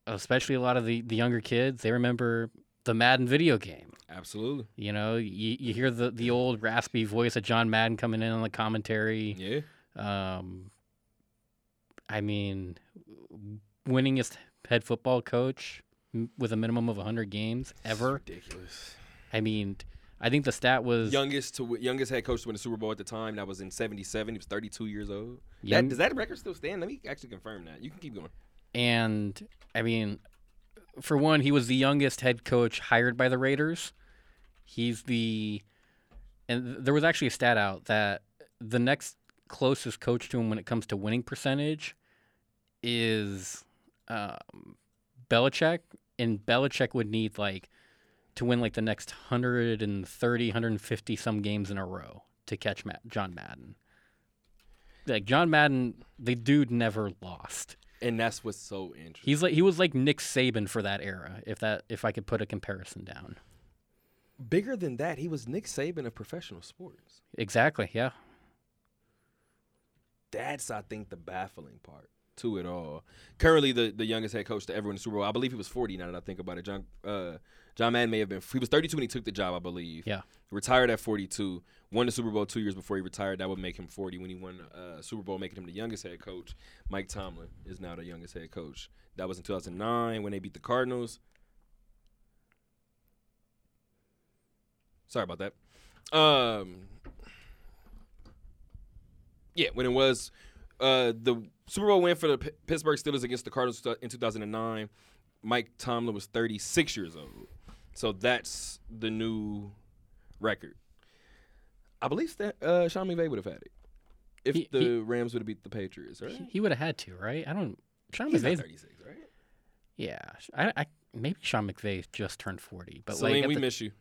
especially a lot of the, the younger kids, they remember the Madden video game. Absolutely. You know, you, you hear the, the old raspy voice of John Madden coming in on the commentary. Yeah. Um, I mean, winningest head football coach with a minimum of 100 games ever. Ridiculous. I mean, I think the stat was Youngest to youngest head coach to win a Super Bowl at the time. That was in '77. He was 32 years old. young- That, does that record still stand? Let me actually confirm that. You can keep going. and I mean, for one, he was the youngest head coach hired by the Raiders. He's the, and there was actually a stat out that the next closest coach to him when it comes to winning percentage is um, Belichick, and Belichick would need like to win like the next 130, 150 some games in a row to catch Matt, John Madden. Like John Madden, the dude never lost. And that's what's so interesting. He's like he was like Nick Saban for that era, if that if I could put a comparison down. Bigger than that, he was Nick Saban of professional sports. Exactly, yeah. That's I think the baffling part to it all. Currently, the, the youngest head coach to ever win the Super Bowl. I believe he was 40. Now that I think about it, John uh, John Madden may have been. He was 32 when he took the job, I believe. Yeah. Retired at 42. Won the Super Bowl two years before he retired. That would make him 40 when he won uh, Super Bowl, making him the youngest head coach. Mike Tomlin is now the youngest head coach. That was in 2009 when they beat the Cardinals. Sorry about that. Um, yeah, when it was uh, the Super Bowl win for the P- Pittsburgh Steelers against the Cardinals in 2009, Mike Tomlin was 36 years old. So that's the new record. I believe that uh, Sean McVay would have had it if He- the he- Rams would have beat the Patriots, right? He, would have had to, right? I don't. Sean He's McVay's 36, right? yeah. I, I maybe Sean McVay just turned forty, but Celine, like we the- miss you.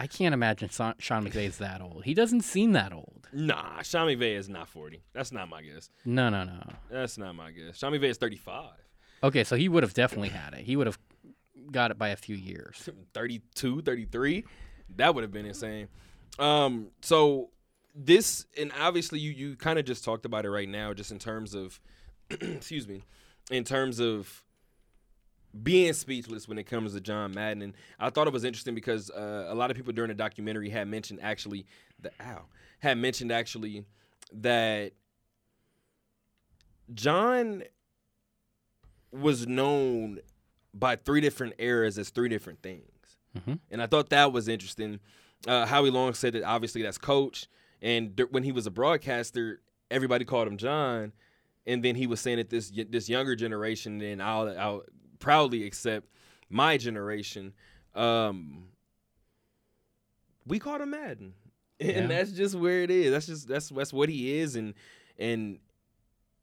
I can't imagine Sean McVay's that old. He doesn't seem that old. Nah, Sean McVay is not 40. That's not my guess. No, no, no. That's not my guess. Sean McVay is 35. Okay, so he would have definitely had it. He would have got it by a few years. 32, 33. That would have been insane. Um, so this and obviously you you kind of just talked about it right now, just in terms of excuse me, in terms of being speechless when it comes to John Madden. And I thought it was interesting because uh, a lot of people during the documentary had mentioned actually the ow had mentioned actually that John was known by three different eras as three different things. Mhm. And I thought that was interesting. Uh, Howie Long said that obviously that's coach. And th- when he was a broadcaster, everybody called him John. And then he was saying that this this younger generation, and I'll, I'll proudly accept my generation, um, we called him Madden. And Yeah. that's just where it is. That's just that's that's what he is, and and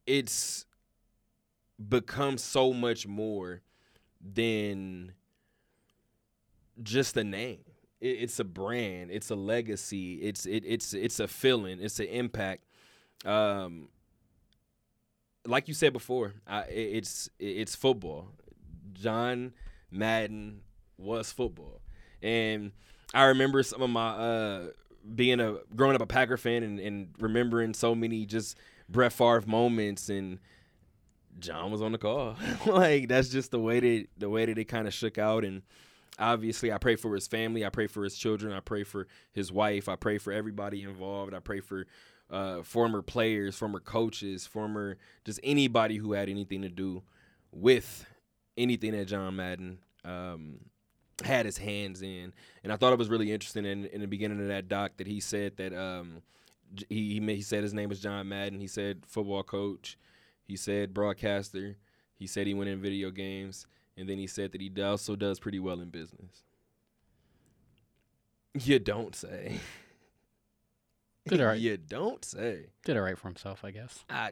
it's become so much more than just a name. It, it's a brand. It's a legacy. It's it, it's it's a feeling. It's an impact. Um, like you said before, I, it, it's it's football. John Madden was football, and I remember some of my uh, being a growing up a Packer fan and, and remembering so many just Brett Favre moments and John was on the call. like that's just the way that the way that it kind of shook out and obviously I pray for his family, I pray for his children, I pray for his wife, I pray for everybody involved. I pray for uh, former players, former coaches, former just anybody who had anything to do with anything that John Madden um, had his hands in. And I thought it was really interesting in, in the beginning of that doc that he said that um, he he, said his name was John Madden. He said football coach. He said broadcaster. He said he went in video games, and then he said that he also does pretty well in business. You don't say. Did all right. You don't say. Did it right for himself, I guess. I,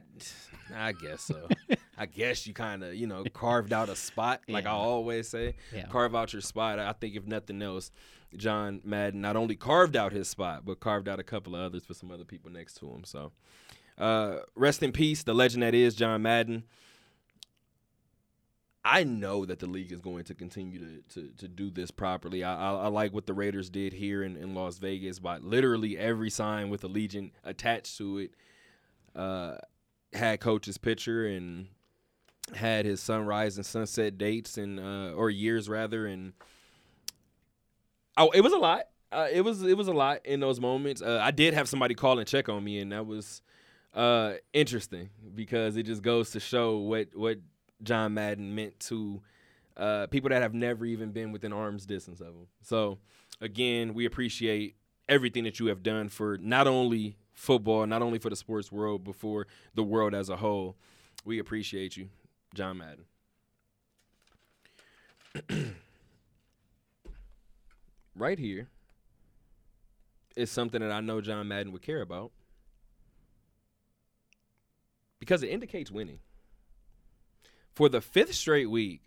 I guess so. I guess you kind of, you know, carved out a spot, like I always say. Yeah. Carve out your spot. I think if nothing else, John Madden not only carved out his spot, but carved out a couple of others for some other people next to him. So, uh, rest in peace, the legend that is John Madden. I know that the league is going to continue to to, to do this properly. I, I, I like what the Raiders did here in, in Las Vegas by literally every sign with Allegiant attached to it uh, had coach's picture and had his sunrise and sunset dates and uh, or years rather and oh it was a lot uh, it was it was a lot in those moments uh, i did have somebody call and check on me and that was uh, interesting because it just goes to show what what john madden meant to uh, people that have never even been within arm's distance of him. So again we appreciate everything that you have done for not only football not only for the sports world but for the world as a whole. We appreciate you John Madden. right here is something that I know John Madden would care about because it indicates winning. For the fifth straight week,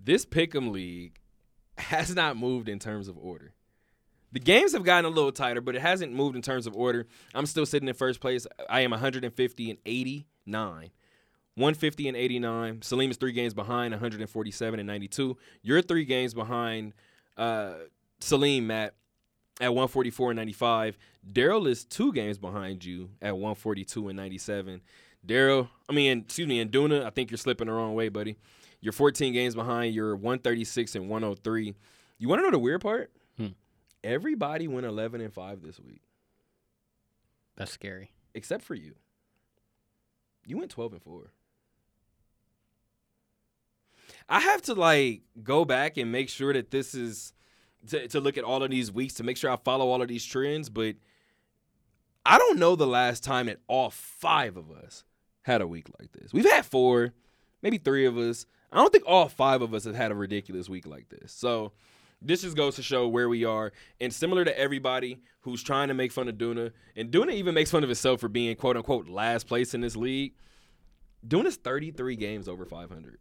this Pick'em League has not moved in terms of order. The games have gotten a little tighter, but it hasn't moved in terms of order. I'm still sitting in first place. I am 150 and 89. 150 and 89. Salim is three games behind, 147 and 92. You're three games behind uh, Salim, Matt, at 144 and 95. Daryl is two games behind you at 142 and 97. Daryl, I mean, excuse me, and Duna, I think you're slipping the wrong way, buddy. You're 14 games behind. You're 136 and 103. You want to know the weird part? Hmm. Everybody went 11 and 5 this week, That's scary. except for you. You went 12 and 4. I have to like go back and make sure that this is to, to look at all of these weeks to make sure I follow all of these trends, but I don't know the last time that all five of us had a week like this. We've had four, maybe three of us. I don't think all five of us have had a ridiculous week like this. So this just goes to show where we are. And similar to everybody who's trying to make fun of Duna, and Duna even makes fun of himself for being quote unquote last place in this league. Duna's 33 games over 500.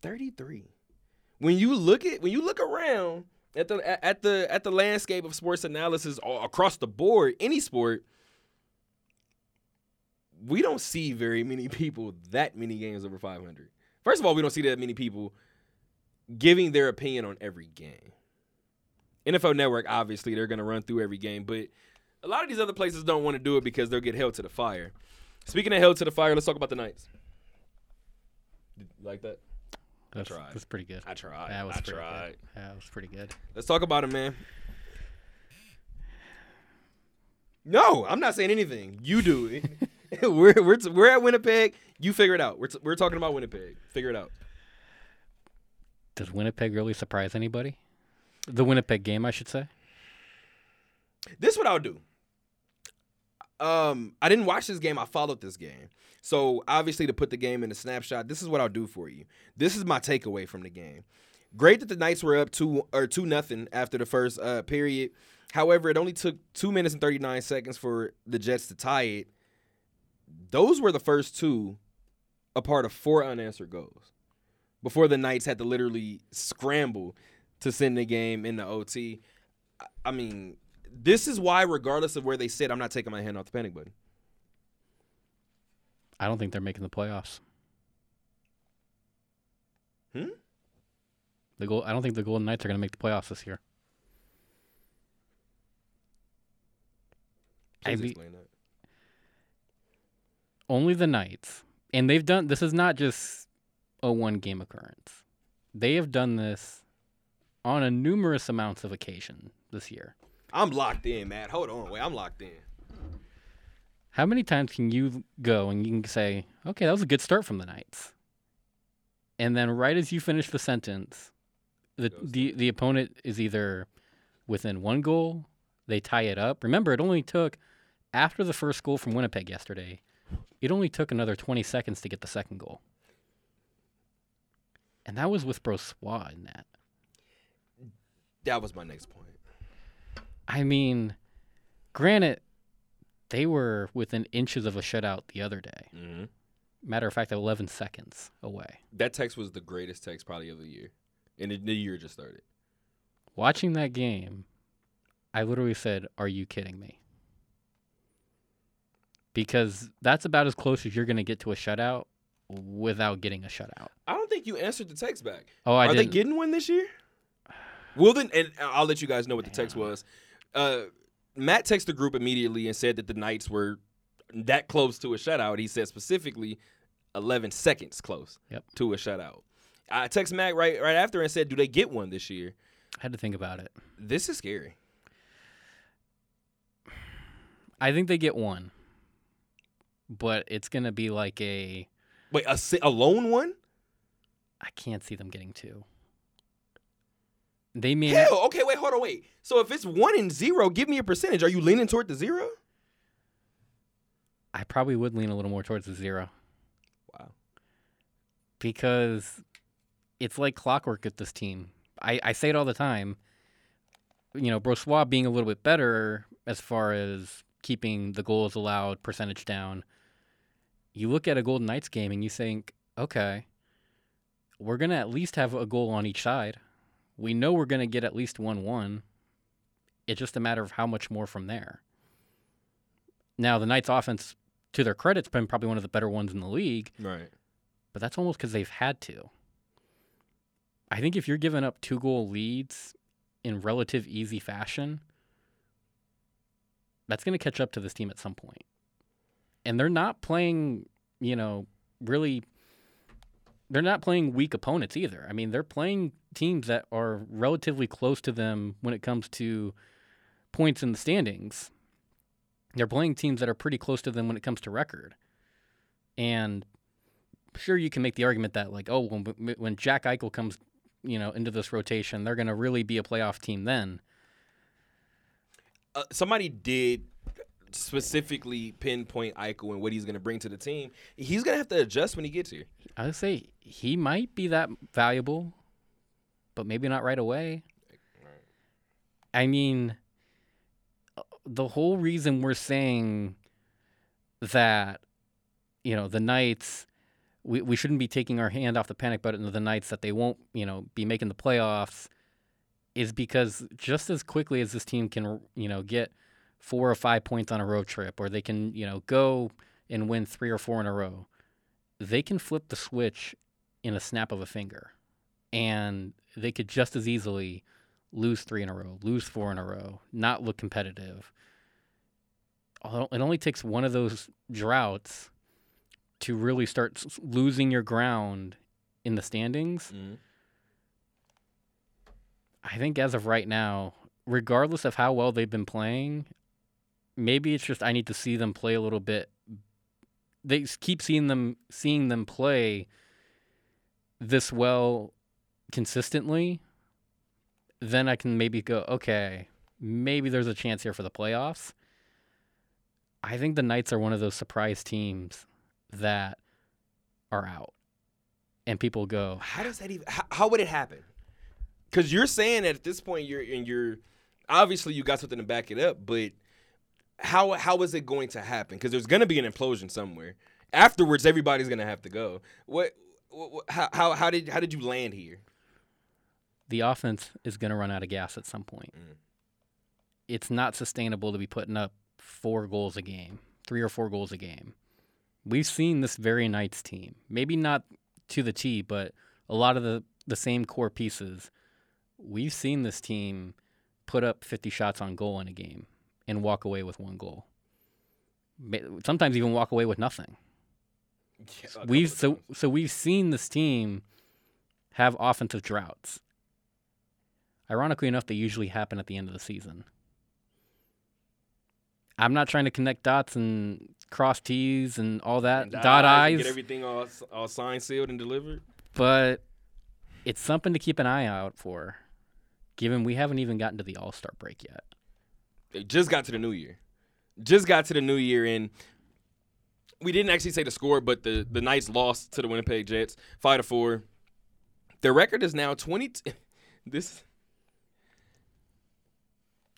33. When you look at when you look around at the at- the at the landscape of sports analysis across the board, any sport, we don't see very many people that many games over 500. First of all, we don't see that many people giving their opinion on every game. NFL Network, obviously, they're going to run through every game, but a lot of these other places don't want to do it because they'll get held to the fire. Speaking of held to the fire, let's talk about the Knights. Like that? That's, tried. that's pretty good. I tried. That was I pretty tried. good. That was pretty good. Let's talk about it, man. No, I'm not saying anything. You do it. we're we're we're at Winnipeg. You figure it out. We're t- we're talking about Winnipeg. Figure it out. Does Winnipeg really surprise anybody? The Winnipeg game, I should say. This is what I'll do. Um, I didn't watch this game. I followed this game. So obviously, to put the game in a snapshot, this is what I'll do for you. This is my takeaway from the game. Great that the Knights were up two or two nothing after the first uh, period. However, it only took two minutes and thirty nine seconds for the Jets to tie it. Those were the first two, a part of four unanswered goals, before the Knights had to literally scramble to send the game in the OT. I- I mean, this is why, regardless of where they sit, I'm not taking my hand off the panic button. I don't think they're making the playoffs. Hmm? The goal. I don't think the Golden Knights are going to make the playoffs this year. I Please mean- explain that. Only the Knights, and they've done. This is not just a one game occurrence. They have done this on a numerous amounts of occasion this year. I'm locked in, Matt. Hold on, wait. I'm locked in. How many times can you go and you can say, "Okay, that was a good start from the Knights," and then right as you finish the sentence, the the, the opponent is either within one goal, they tie it up. Remember, it only took after the first goal from Winnipeg yesterday. It only took another 20 seconds to get the second goal, and that was with Brossoit in that. That was my next point. I mean, granted, they were within inches of a shutout the other day. Mm-hmm. Matter of fact, 11 seconds away. That text was the greatest text probably of the year, and the, the year just started. Watching that game, I literally said, Are you kidding me? Because that's about as close as you're going to get to a shutout without getting a shutout. I don't think you answered the text back. Oh, I Are they didn't. getting one this year? Well, then, and I'll let you guys know what the text was. Uh, Matt texted the group immediately and said that the Knights were that close to a shutout. He said specifically 11 seconds close Yep. to a shutout. I texted Matt right right after and said, "Do they get one this year?" I had to think about it. This is scary. I think they get one, but it's going to be like a. Wait, a, a lone one? I can't see them getting two. They may. Hell, okay, wait, hold on, wait. So if it's one and zero, give me a percentage. Are you leaning toward the zero? I probably would lean a little more towards the zero. Wow. because it's like clockwork at this team. I, I say it all the time. You know, Brossoit being a little bit better as far as keeping the goals allowed percentage down. You look at a Golden Knights game and you think, okay, we're going to at least have a goal on each side. We know we're going to get at least 1 1. It's just a matter of how much more from there. Now, the Knights' offense, to their credit, has been probably one of the better ones in the league Right. but that's almost because they've had to. I think if you're giving up two goal leads in relative easy fashion, that's going to catch up to this team at some point. And they're not playing, you know, really. They're not playing weak opponents either. I mean, they're playing teams that are relatively close to them when it comes to points in the standings. They're playing teams that are pretty close to them when it comes to record. And sure you can make the argument that like oh when when Jack Eichel comes you know into this rotation they're going to really be a playoff team then uh, somebody did specifically pinpoint Eichel and what he's going to bring to the team. He's going to have to adjust when he gets here. I would say he might be that valuable but maybe not right away I mean the whole reason we're saying that you know the Knights we, we shouldn't be taking our hand off the panic button of the Knights that they won't you know be making the playoffs is because just as quickly as this team can you know get four or five points on a road trip or they can you know go and win three or four in a row they can flip the switch in a snap of a finger and they could just as easily lose three in a row, lose four in a row, not look competitive. It only takes one of those droughts to really start losing your ground in the standings. Mhm. I think as of right now, regardless of how well they've been playing, maybe it's just I need to see them play a little bit. They keep seeing them seeing them play this well consistently, then I can maybe go, okay, maybe there's a chance here for the playoffs. I think the Knights are one of those surprise teams that are out. And people go, How does that even? How, how would it happen? Because you're saying that at this point you're and you're obviously you got something to back it up, but how how is it going to happen? Because there's going to be an implosion somewhere. Afterwards, everybody's going to have to go. What? what, what- how, how how did how did you land here? the offense is going to run out of gas at some point. Mm. It's not sustainable to be putting up four goals a game, three or four goals a game. We've seen this very Knights team, maybe not to the T, but a lot of the, the same core pieces. We've seen this team put up 50 shots on goal in a game and walk away with one goal. Sometimes even walk away with nothing. Yeah, We've so so we've seen this team have offensive droughts. Ironically enough, they usually happen at the end of the season. I'm not trying to connect dots and cross T's and all that, And dot eyes get everything all all signed, sealed, and delivered. but it's something to keep an eye out for, given we haven't even gotten to the All Star break yet. They just got to the new year. Just got to the new year, and we didn't actually say the score, but the the Knights lost to the Winnipeg Jets, five to four. Their record is now twenty. T- this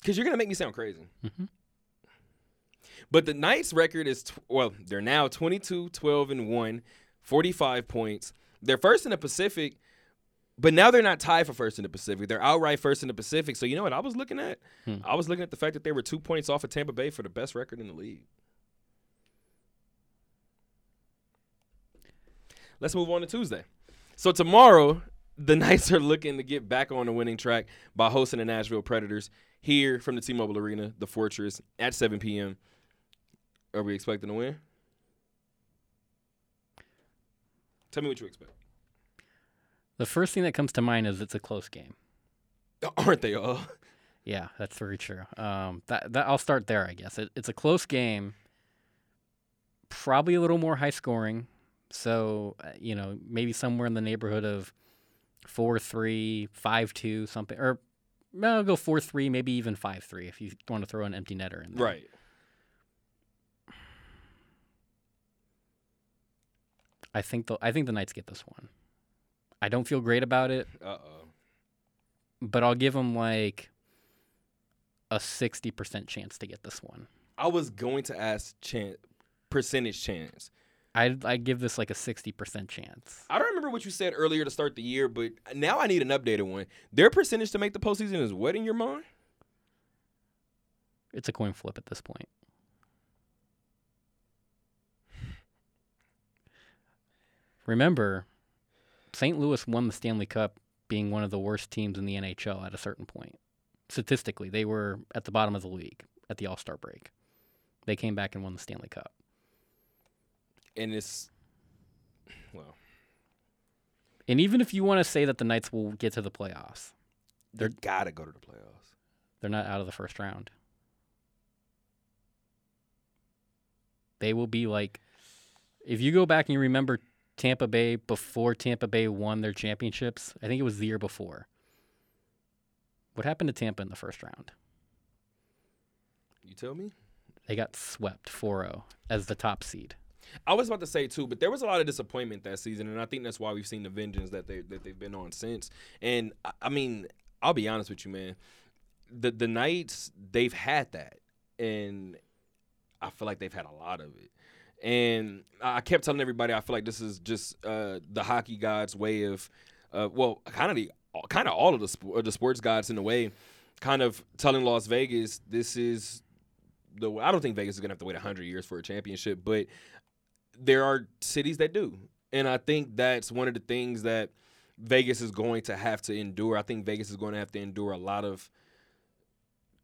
because you're gonna make me sound crazy. Mhm. But the Knights record is tw- well, they're now 22, 12 and 1, 45 points. They're first in the Pacific, but now they're not tied for first in the Pacific. They're outright first in the Pacific. So you know what I was looking at? Hmm. I was looking at the fact that they were 2 points off of Tampa Bay for the best record in the league. Let's move on to Tuesday. So tomorrow, the Knights are looking to get back on the winning track by hosting the Nashville Predators here from the T-Mobile Arena, the Fortress, at 7 p.m. Are we expecting to win? Tell me what you expect. The first thing that comes to mind is it's a close game. Aren't they all? Yeah, that's very true. Um, that, that I'll start there, I guess. It, it's a close game, probably a little more high scoring. So uh, you know, maybe somewhere in the neighborhood of four three, five two, something, or no, I'll go four three, maybe even five three if you want to throw an empty netter in there. Right. I think the I think the Knights get this one. I don't feel great about it, Uh-oh. but I'll give them like a sixty percent chance to get this one. I was going to ask chance, percentage chance. I I give this like a sixty percent chance. I don't remember what you said earlier to start the year, but now I need an updated one. Their percentage to make the postseason is what in your mind? It's a coin flip at this point. Remember, St. Louis won the Stanley Cup being one of the worst teams in the NHL at a certain point. Statistically, they were at the bottom of the league at the All Star break. They came back and won the Stanley Cup. And it's well, And even if you want to say that the Knights will get to the playoffs, they're gotta go to the playoffs. they're not out of the first round. They will be like, if you go back and you remember Tampa Bay before Tampa Bay won their championships, I think it was the year before. What happened to Tampa in the first round? You tell me. They got swept 4 0 as the top seed. I was about to say too, but there was a lot of disappointment that season, and I think that's why we've seen the vengeance that they that they've been on since. And I- I mean, I'll be honest with you, man. The the Knights they've had that, and I feel like they've had a lot of it. And I kept telling everybody I feel like this is just uh, the hockey gods' way of, uh, well, kind of the kind of all of the sp- the sports gods in a way, kind of telling Las Vegas this is the. I don't think Vegas is gonna have to wait hundred years for a championship, but there are cities that do. And I think that's one of the things that Vegas is going to have to endure. I think Vegas is going to have to endure a lot of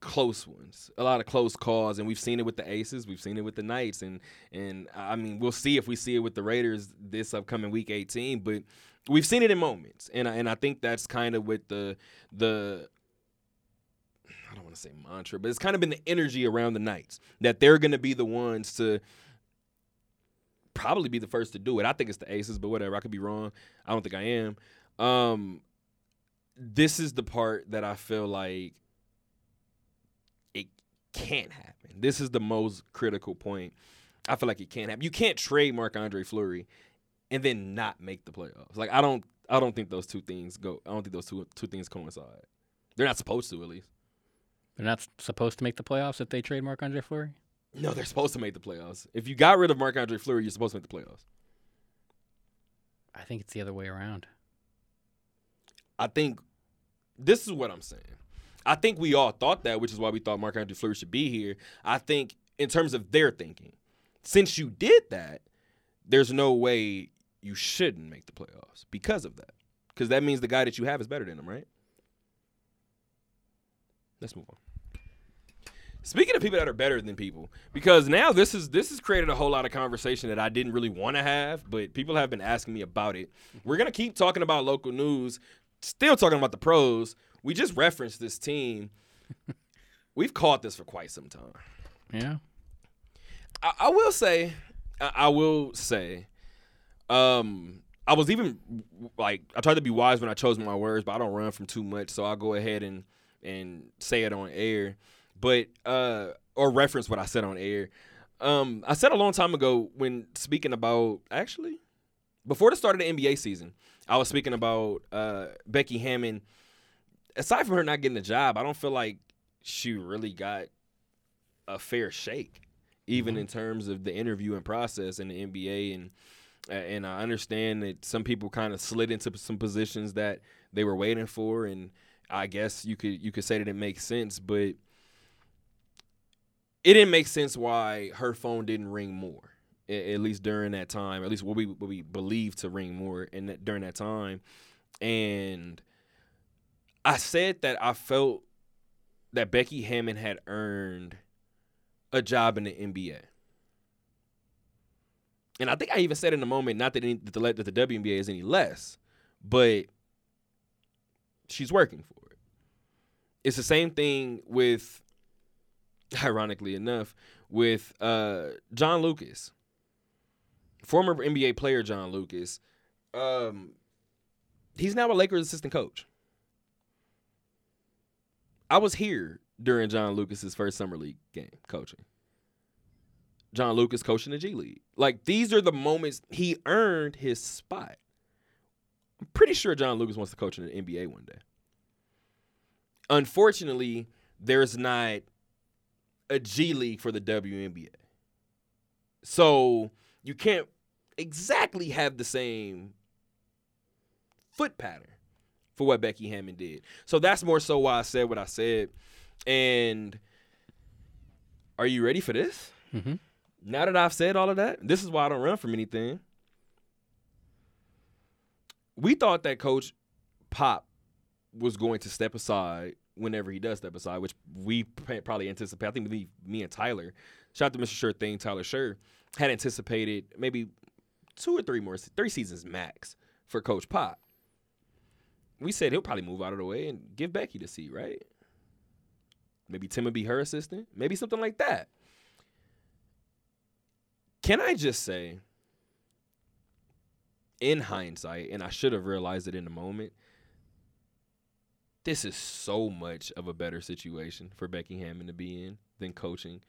close ones, a lot of close calls, and we've seen it with the Aces, we've seen it with the Knights, and and I mean we'll see if we see it with the Raiders this upcoming Week 18, but we've seen it in moments, and I, and I think that's kind of with the the I don't want to say mantra, but it's kind of been the energy around the Knights that they're going to be the ones to probably be the first to do it. I think it's the Aces, but whatever. I could be wrong. I don't think I am. Um, this is the part that I feel like can't happen. This is the most critical point. I feel like it can't happen. You can't trade Marc Andre Fleury and then not make the playoffs. Like I don't I don't think those two things go I don't think those two two things coincide. They're not supposed to at least. They're not supposed to make the playoffs if they trade Marc Andre Fleury? No, they're supposed to make the playoffs. If you got rid of Marc Andre Fleury, you're supposed to make the playoffs. I think it's the other way around. I think this is what I'm saying. I think we all thought that, which is why we thought Marc Andre Fleury should be here. I think in terms of their thinking, since you did that, there's no way you shouldn't make the playoffs because of that. Because that means the guy that you have is better than him, right? Let's move on. Speaking of people that are better than people, because now this is this has created a whole lot of conversation that I didn't really want to have, but people have been asking me about it. We're gonna keep talking about local news, still talking about the pros. We just referenced this team. We've caught this for quite some time. Yeah. I, I will say, I, I will say, um, I was even like I tried to be wise when I chose my words, but I don't run from too much, so I'll go ahead and and say it on air but uh, or reference what I said on air. Um, I said a long time ago when speaking about actually before the start of the NBA season, I was speaking about uh, Becky Hammon. Aside from her not getting the job, I don't feel like she really got a fair shake, even mm-hmm. in terms of the interviewing process in the NBA. And and I understand that some people kind of slid into some positions that they were waiting for, and I guess you could you could say that it makes sense, but it didn't make sense why her phone didn't ring more. At least during that time, at least what we what we believe to ring more in that, during that time, and I said that I felt that Becky Hammon had earned a job in the NBA. And I think I even said in the moment, not that, any, that, the, that the WNBA is any less, but she's working for it. It's the same thing with ironically enough, with uh, John Lucas, former NBA player John Lucas. Um, he's now a Lakers assistant coach. I was here during John Lucas's first summer league game coaching. John Lucas coaching the G League. Like these are the moments he earned his spot. I'm pretty sure John Lucas wants to coach in the NBA one day. Unfortunately, there's not a G League for the WNBA. So you can't exactly have the same foot pattern for what Becky Hammon did. So that's more so why I said what I said. And are you ready for this? Mm-hmm. Now that I've said all of that, this is why I don't run from anything. We thought that Coach Pop was going to step aside whenever he does step aside, which we probably anticipate. I think me, me and Tyler, shout out to Mr. Sure Thing, Tyler Sure, had anticipated maybe two or three more, three seasons max for Coach Pop. We said he'll probably move out of the way and give Becky the seat, right? Maybe Tim would be her assistant, maybe something like that. Can I just say, in hindsight, and I should have realized it in the moment, this is so much of a better situation for Becky Hammon to be in than coaching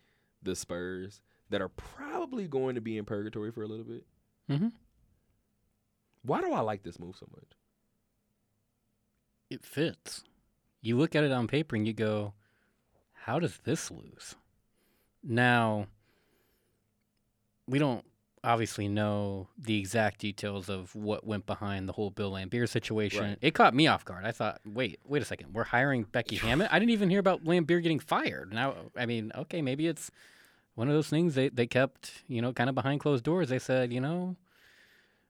the Spurs that are probably going to be in purgatory for a little bit. Mm-hmm. Why do I like this move so much? It fits. You look at it on paper and you go, how does this lose? Now, we don't obviously know the exact details of what went behind the whole Bill Laimbeer situation. Right. It caught me off guard. I thought, wait, wait a second, we're hiring Becky Hammon. I didn't even hear about Laimbeer getting fired. Now, I mean, okay, maybe it's one of those things they they kept, you know, kind of behind closed doors. They said, you know,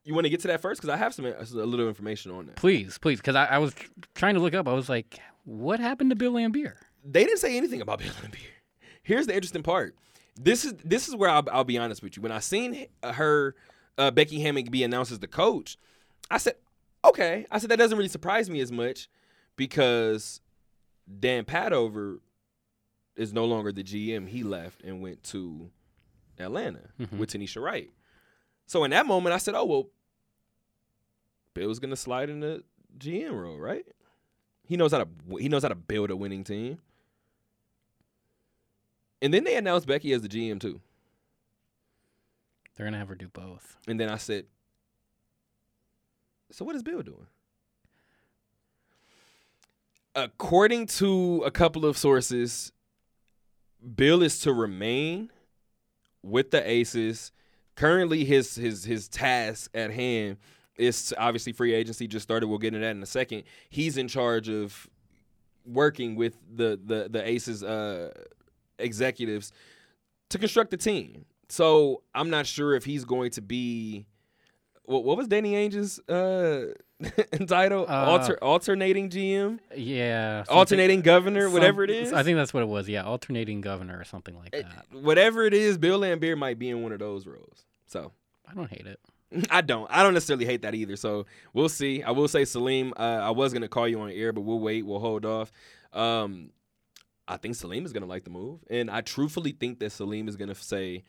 You want to get to that first because I have some a little information on that. Please, please, because I, I was trying to look up. I was like, what happened to Bill Laimbeer? They didn't say anything about Bill Laimbeer. Here's the interesting part. This is this is where I'll, I'll be honest with you. When I seen her uh, Becky Hammon be announced as the coach, I said, okay. I said that doesn't really surprise me as much because Dan Padover is no longer the GM. He left and went to Atlanta Mhm. with Tanisha Wright. So in that moment, I said, oh well, Bill's gonna slide in the GM role, right? He knows how to he knows how to build a winning team. And then they announced Becky as the GM too. They're gonna have her do both. And then I said, So what is Bill doing? According to a couple of sources, Bill is to remain with the Aces. Currently his his his task at hand is to- obviously free agency just started. We'll get into that in a second. He's in charge of working with the the the Aces uh executives to construct the team. So I'm not sure if he's going to be what, what was Danny Ainge's uh title? Uh, Alter, alternating GM, Yeah. alternating governor, some- whatever it is. I think that's what it was. Yeah, alternating governor or something like Eh, that. whatever it is, Bill Laimbeer might be in one of those roles. So I don't hate it. I don't. I don't necessarily hate that either. So we'll see. I will say Salim. Uh, I was gonna call you on air, but we'll wait. We'll hold off. Um, I think Salim is gonna like the move, and I truthfully think that Salim is gonna say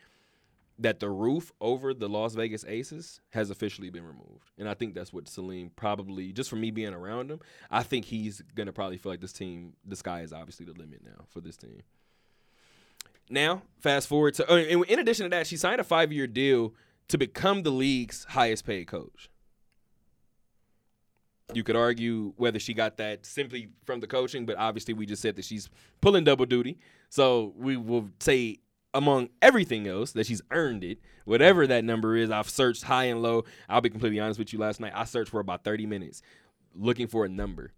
that the roof over the Las Vegas Aces has officially been removed, and I think that's what Salim probably just from me being around him. I think he's gonna probably feel like this team, the sky is obviously the limit now for this team. Now, fast forward to, oh, in addition to that, she signed a five year deal to become the league's highest paid coach. You could argue whether she got that simply from the coaching, but obviously we just said that she's pulling double duty. So we will say, among everything else, that she's earned it. Whatever that number is, I've searched high and low. I'll be completely honest with you. Last night, I searched for about 30 minutes looking for a number.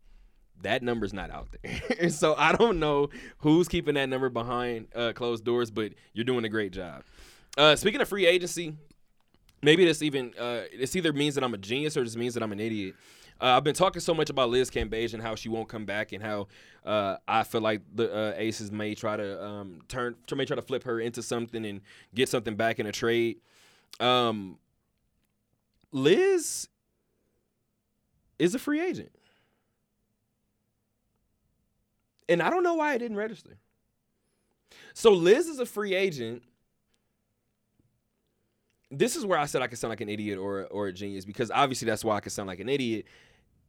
That number's not out there. so I don't know who's keeping that number behind uh, closed doors, but you're doing a great job. Uh, speaking of free agency, maybe this even uh, this either means that I'm a genius or just means that I'm an idiot. Uh, I've been talking so much about Liz Cambage and how she won't come back, and how uh, I feel like the uh, Aces may try to um, turn, may try to flip her into something and get something back in a trade. Um, Liz is a free agent, and I don't know why it didn't register. So Liz is a free agent this is where I said I could sound like an idiot or or a genius because obviously that's why I could sound like an idiot.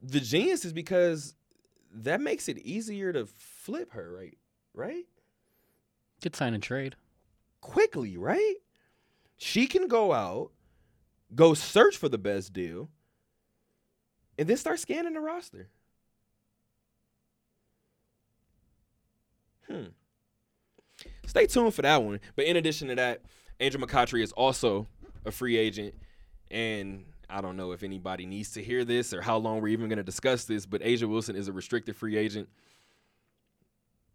The genius is because that makes it easier to flip her, right? Right? Good sign and trade. Quickly, right? She can go out, go search for the best deal, and then start scanning the roster. Hmm. Stay tuned for that one. But in addition to that, Andrew McCoughtry is also a free agent, and I don't know if anybody needs to hear this or how long we're even going to discuss this, but A'ja Wilson is a restricted free agent.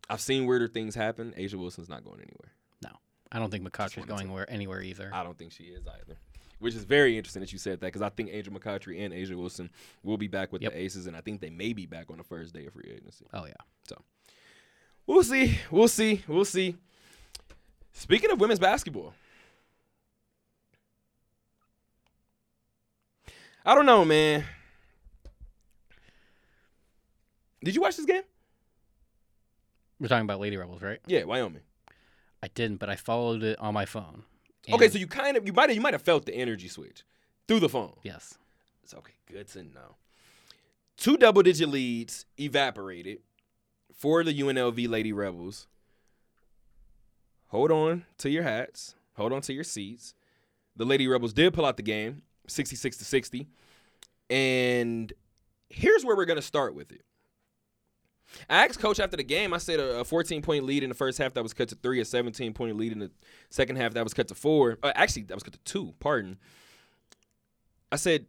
I've seen weirder things happen. A'ja Wilson's not going anywhere. No, I don't think McCoughtry's going where anywhere either. I don't think she is either. Which is very interesting that you said that because I think Angel McCoughtry and A'ja Wilson will be back with Yep. the Aces, and I think they may be back on the first day of free agency. oh yeah. So we'll see. We'll see. We'll see. Speaking of women's basketball, I don't know, man. Did you watch this game? We're talking about Lady Rebels, right? Yeah, Wyoming. I didn't, but I followed it on my phone. Okay, so you kind of you might have you might have felt the energy switch through the phone. yes, It's okay. Good to know. Two double digit leads evaporated for the UNLV Lady Rebels. Hold on to your hats. Hold on to your seats. The Lady Rebels did pull out the game, 66 to 60. And here's where we're going to start with it. I asked coach after the game, I said a 14 point lead in the first half that was cut to three, a 17 point lead in the second half that was cut to four. Uh, actually, that was cut to two, pardon. I said,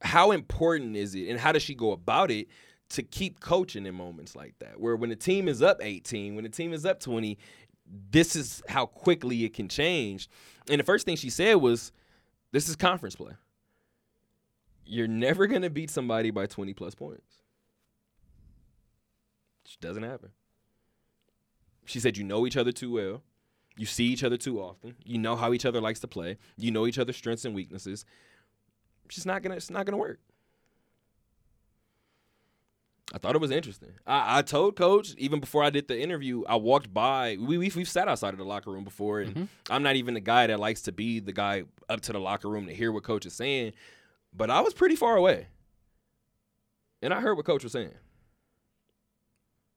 how important is it and how does she go about it to keep coaching in moments like that where when the team is up 18 when the team is up 20 this is how quickly it can change and the first thing she said was this is conference play you're never gonna beat somebody by 20 plus points. Just doesn't happen. She said you know each other too well. You see each other too often. You know how each other likes to play. You know each other's strengths and weaknesses. It's just not gonna it's not gonna work. I thought it was interesting. I, I told coach even before I did the interview. I walked by. We we've, we've sat outside of the locker room before, and Mhm. I'm not even the guy that likes to be the guy up to the locker room to hear what coach is saying. But I was pretty far away, and I heard what coach was saying.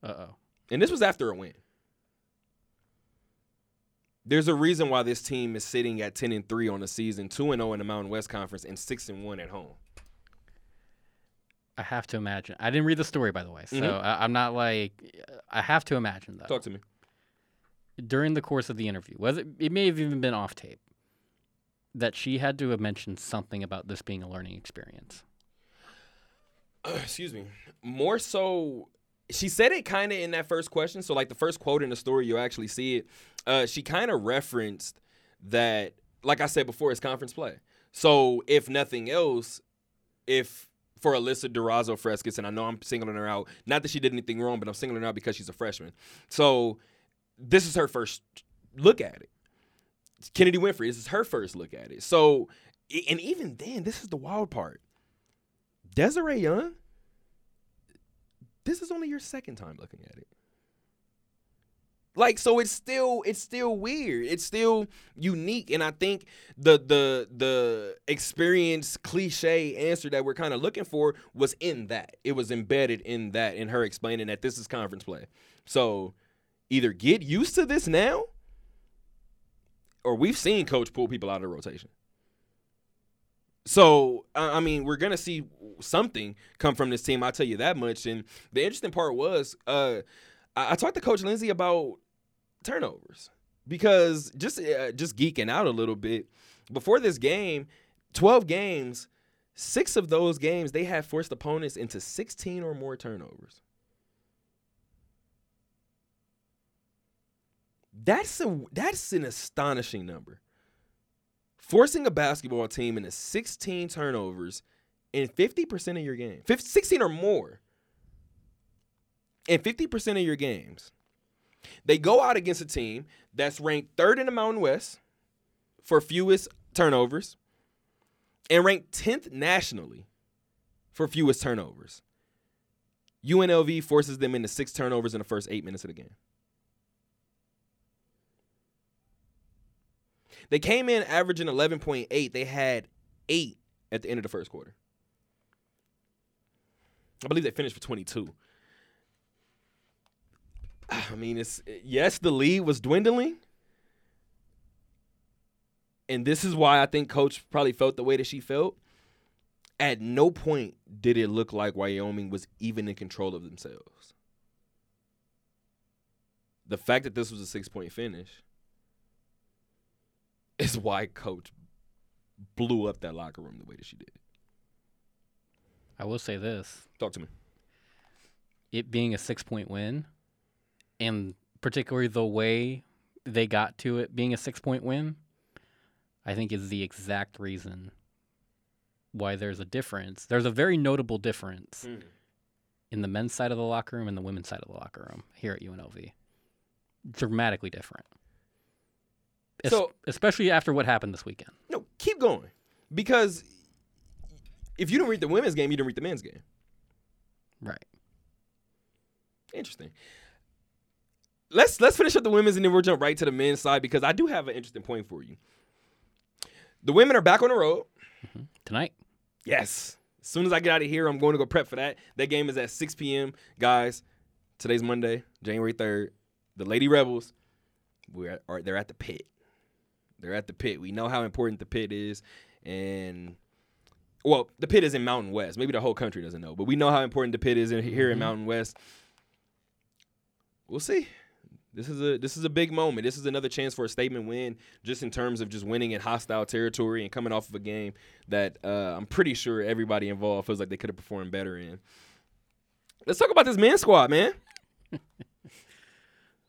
Uh oh. And this was after a win. There's a reason why this team is sitting at 10 and 3 on the season, 2 and 0 in the Mountain West Conference, and 6 and 1 at home. I have to imagine. I didn't read the story, by the way, so Mhm. I, I'm not like. I have to imagine though. Talk to me. during the course of the interview, whether it may have even been off tape, that she had to have mentioned something about this being a learning experience. excuse me, more so. She said it kind of in that first question. So, like the first quote in the story, you actually see it. Uh, she kind of referenced that, like I said before, it's conference play. So, if nothing else, if for Alyssa Durazo Frescas, and I know I'm singling her out, not that she did anything wrong, but I'm singling her out because she's a freshman. So, this is her first look at it. Kennedy Winfrey, this is her first look at it. So, and even then, this is the wild part. Desiree Young, this is only your second time looking at it. Like so it's still it's still weird. It's still unique and I think the the the experience cliche answer that we're kind of looking for was in that. It was embedded in that in her explaining that this is conference play. So either get used to this now or we've seen coach pull people out of the rotation. So I I mean, we're gonna see something come from this team. I'll tell you that much. And the interesting part was, uh, I, I talked to Coach Lindsay about turnovers because just uh, just geeking out a little bit before this game, twelve games, six of those games they had forced opponents into sixteen or more turnovers. That's a that's an astonishing number. Forcing a basketball team into 16 turnovers in 50% of your game, 50, 16 or more, in 50% of your games. They go out against a team that's ranked third in the Mountain West for fewest turnovers and ranked 10th nationally for fewest turnovers. UNLV forces them into six turnovers in the first eight minutes of the game. They came in averaging 11.8. They had eight at the end of the first quarter. I believe they finished for 22. I mean, it's yes, the lead was dwindling. And this is why I think coach probably felt the way that she felt. At no point did it look like Wyoming was even in control of themselves. The fact that this was a six point finish is why coach blew up that locker room the way that she did. I will say this: Talk to me. it being a six-point win, and particularly the way they got to it being a six-point win, I think is the exact reason why there's a difference. There's a very notable difference hmm. in the men's side of the locker room and the women's side of the locker room here at UNLV. Dramatically different. Es- So- especially after what happened this weekend. No, keep going. Because if you didn't read the women's game, you didn't read the men's game. Right. Interesting. Let's let's finish up the women's and then we'll jump right to the men's side because I do have an interesting point for you. The women are back on the road. Tonight. Yes. As soon as I get out of here, I'm going to go prep for that. That game is at 6 p.m. Guys, today's Monday, January 3rd. The Lady Rebels, we're at, are they're at the pit. They're at the pit. We know how important the pit is, and well, the pit is in Mountain West. Maybe the whole country doesn't know, but we know how important the pit is in, here in Mhm. Mountain West. We'll see. This is a this is a big moment. This is another chance for a statement win, just in terms of just winning in hostile territory and coming off of a game that uh, I'm pretty sure everybody involved feels like they could have performed better in. Let's talk about this men's squad, man.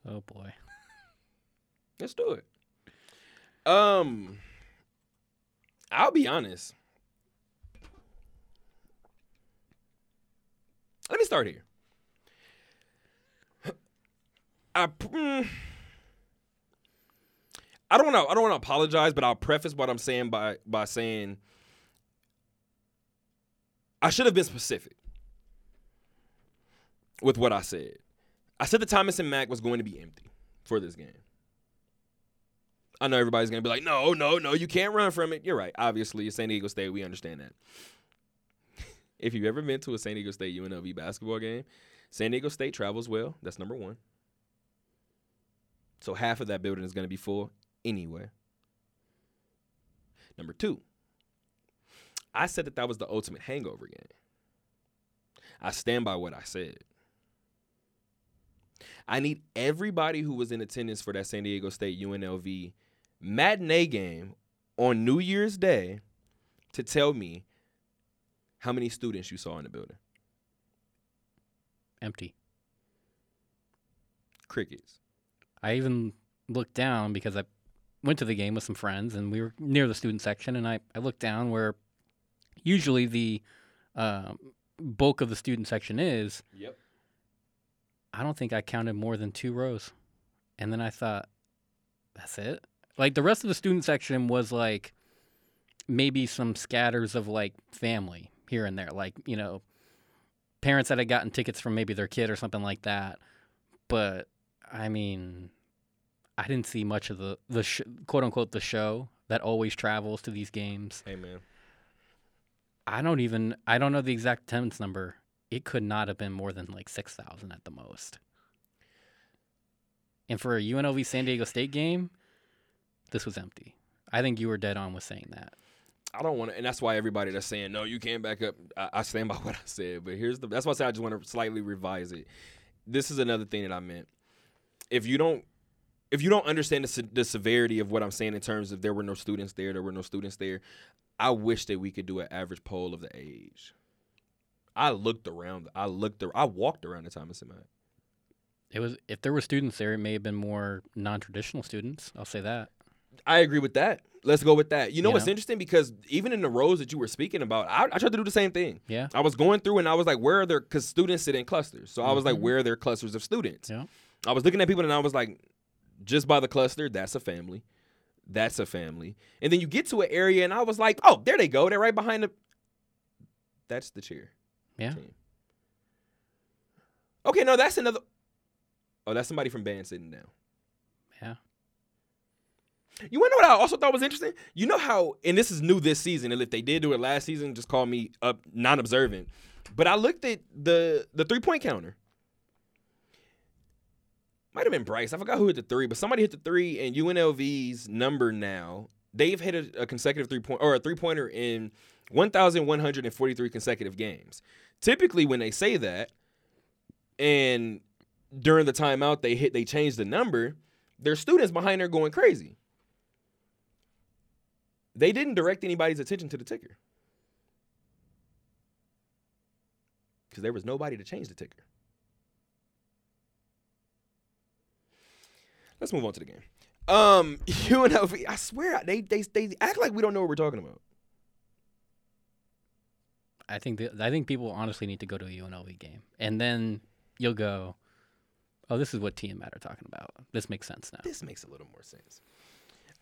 Oh boy. Let's do it. Um, I'll be honest. Let me start here. I, mm, I don't know. I don't want to apologize, but I'll preface what I'm saying by by saying I should have been specific with what I said. I said the Thomas and Mack was going to be empty for this game. I know everybody's gonna be like, no, no, no, you can't run from it. You're right. Obviously, San Diego State. We understand that. if you've ever been to a San Diego State UNLV basketball game, San Diego State travels well. That's number one. So half of that building is going to be full anyway. Number two, I said that that was the ultimate hangover game. I stand by what I said. I need everybody who was in attendance for that San Diego State UNLV matinee game on New Year's Day to tell me how many students you saw in the building. Empty. Crickets. I even looked down because I went to the game with some friends and we were near the student section and I, I looked down where usually the uh, bulk of the student section is. Yep. I don't think I counted more than two rows. And then I thought, that's it? Like the rest of the student section was like maybe some scatters of like family here and there, like, you know, parents that had gotten tickets from maybe their kid or something like that. But I mean, I didn't see much of the the sh- quote unquote the show that always travels to these games. Amen. I don't even I don't know the exact attendance number. It could not have been more than like six thousand at the most. And for a UNLV San Diego State game, this was empty. I think you were dead on with saying that. I don't want to, and that's why everybody that's saying no, you can't back up. I, I stand by what I said, but here's the. That's why I said I just want to slightly revise it. This is another thing that I meant. If you don't, if you don't understand the, the severity of what I'm saying in terms of there were no students there, there were no students there. I wish that we could do an average poll of the age. I looked around. I looked. I walked around the Thomas and Mack. It was if there were students there, it may have been more non-traditional students. I'll say that. I agree with that. Let's go with that. You know You what's know? interesting because even in the rows that you were speaking about, I, I tried to do the same thing. Yeah. I was going through and I was like, where are there? Because students sit in clusters. So I mm-hmm. was like, where are there clusters of students? Yeah. I was looking at people and I was like, just by the cluster, that's a family. That's a family. And then you get to an area and I was like, oh, there they go. They're right behind the. That's the cheer. Yeah. team. Okay, no, that's another. Oh, that's somebody from band sitting down. Yeah. You want to know what I also thought was interesting? You know how, and this is new this season, and if they did do it last season, just call me up non-observant. But I looked at the the three point counter. Might have been Bryce. I forgot who hit the three, but somebody hit the three, and UNLV's number now. They've hit a, a consecutive three point or a three pointer in 1,143 consecutive games. Typically, when they say that, and during the timeout they hit, they change the number. Their students behind there going crazy. They didn't direct anybody's attention to the ticker because there was nobody to change the ticker. Let's move on to the game. Um, UNLV. I swear they they they act like we don't know what we're talking about. I think that, I think people honestly need to go to a UNLV game, and then you'll go, "Oh, this is what T and Matt are talking about. This makes sense now." This makes a little more sense.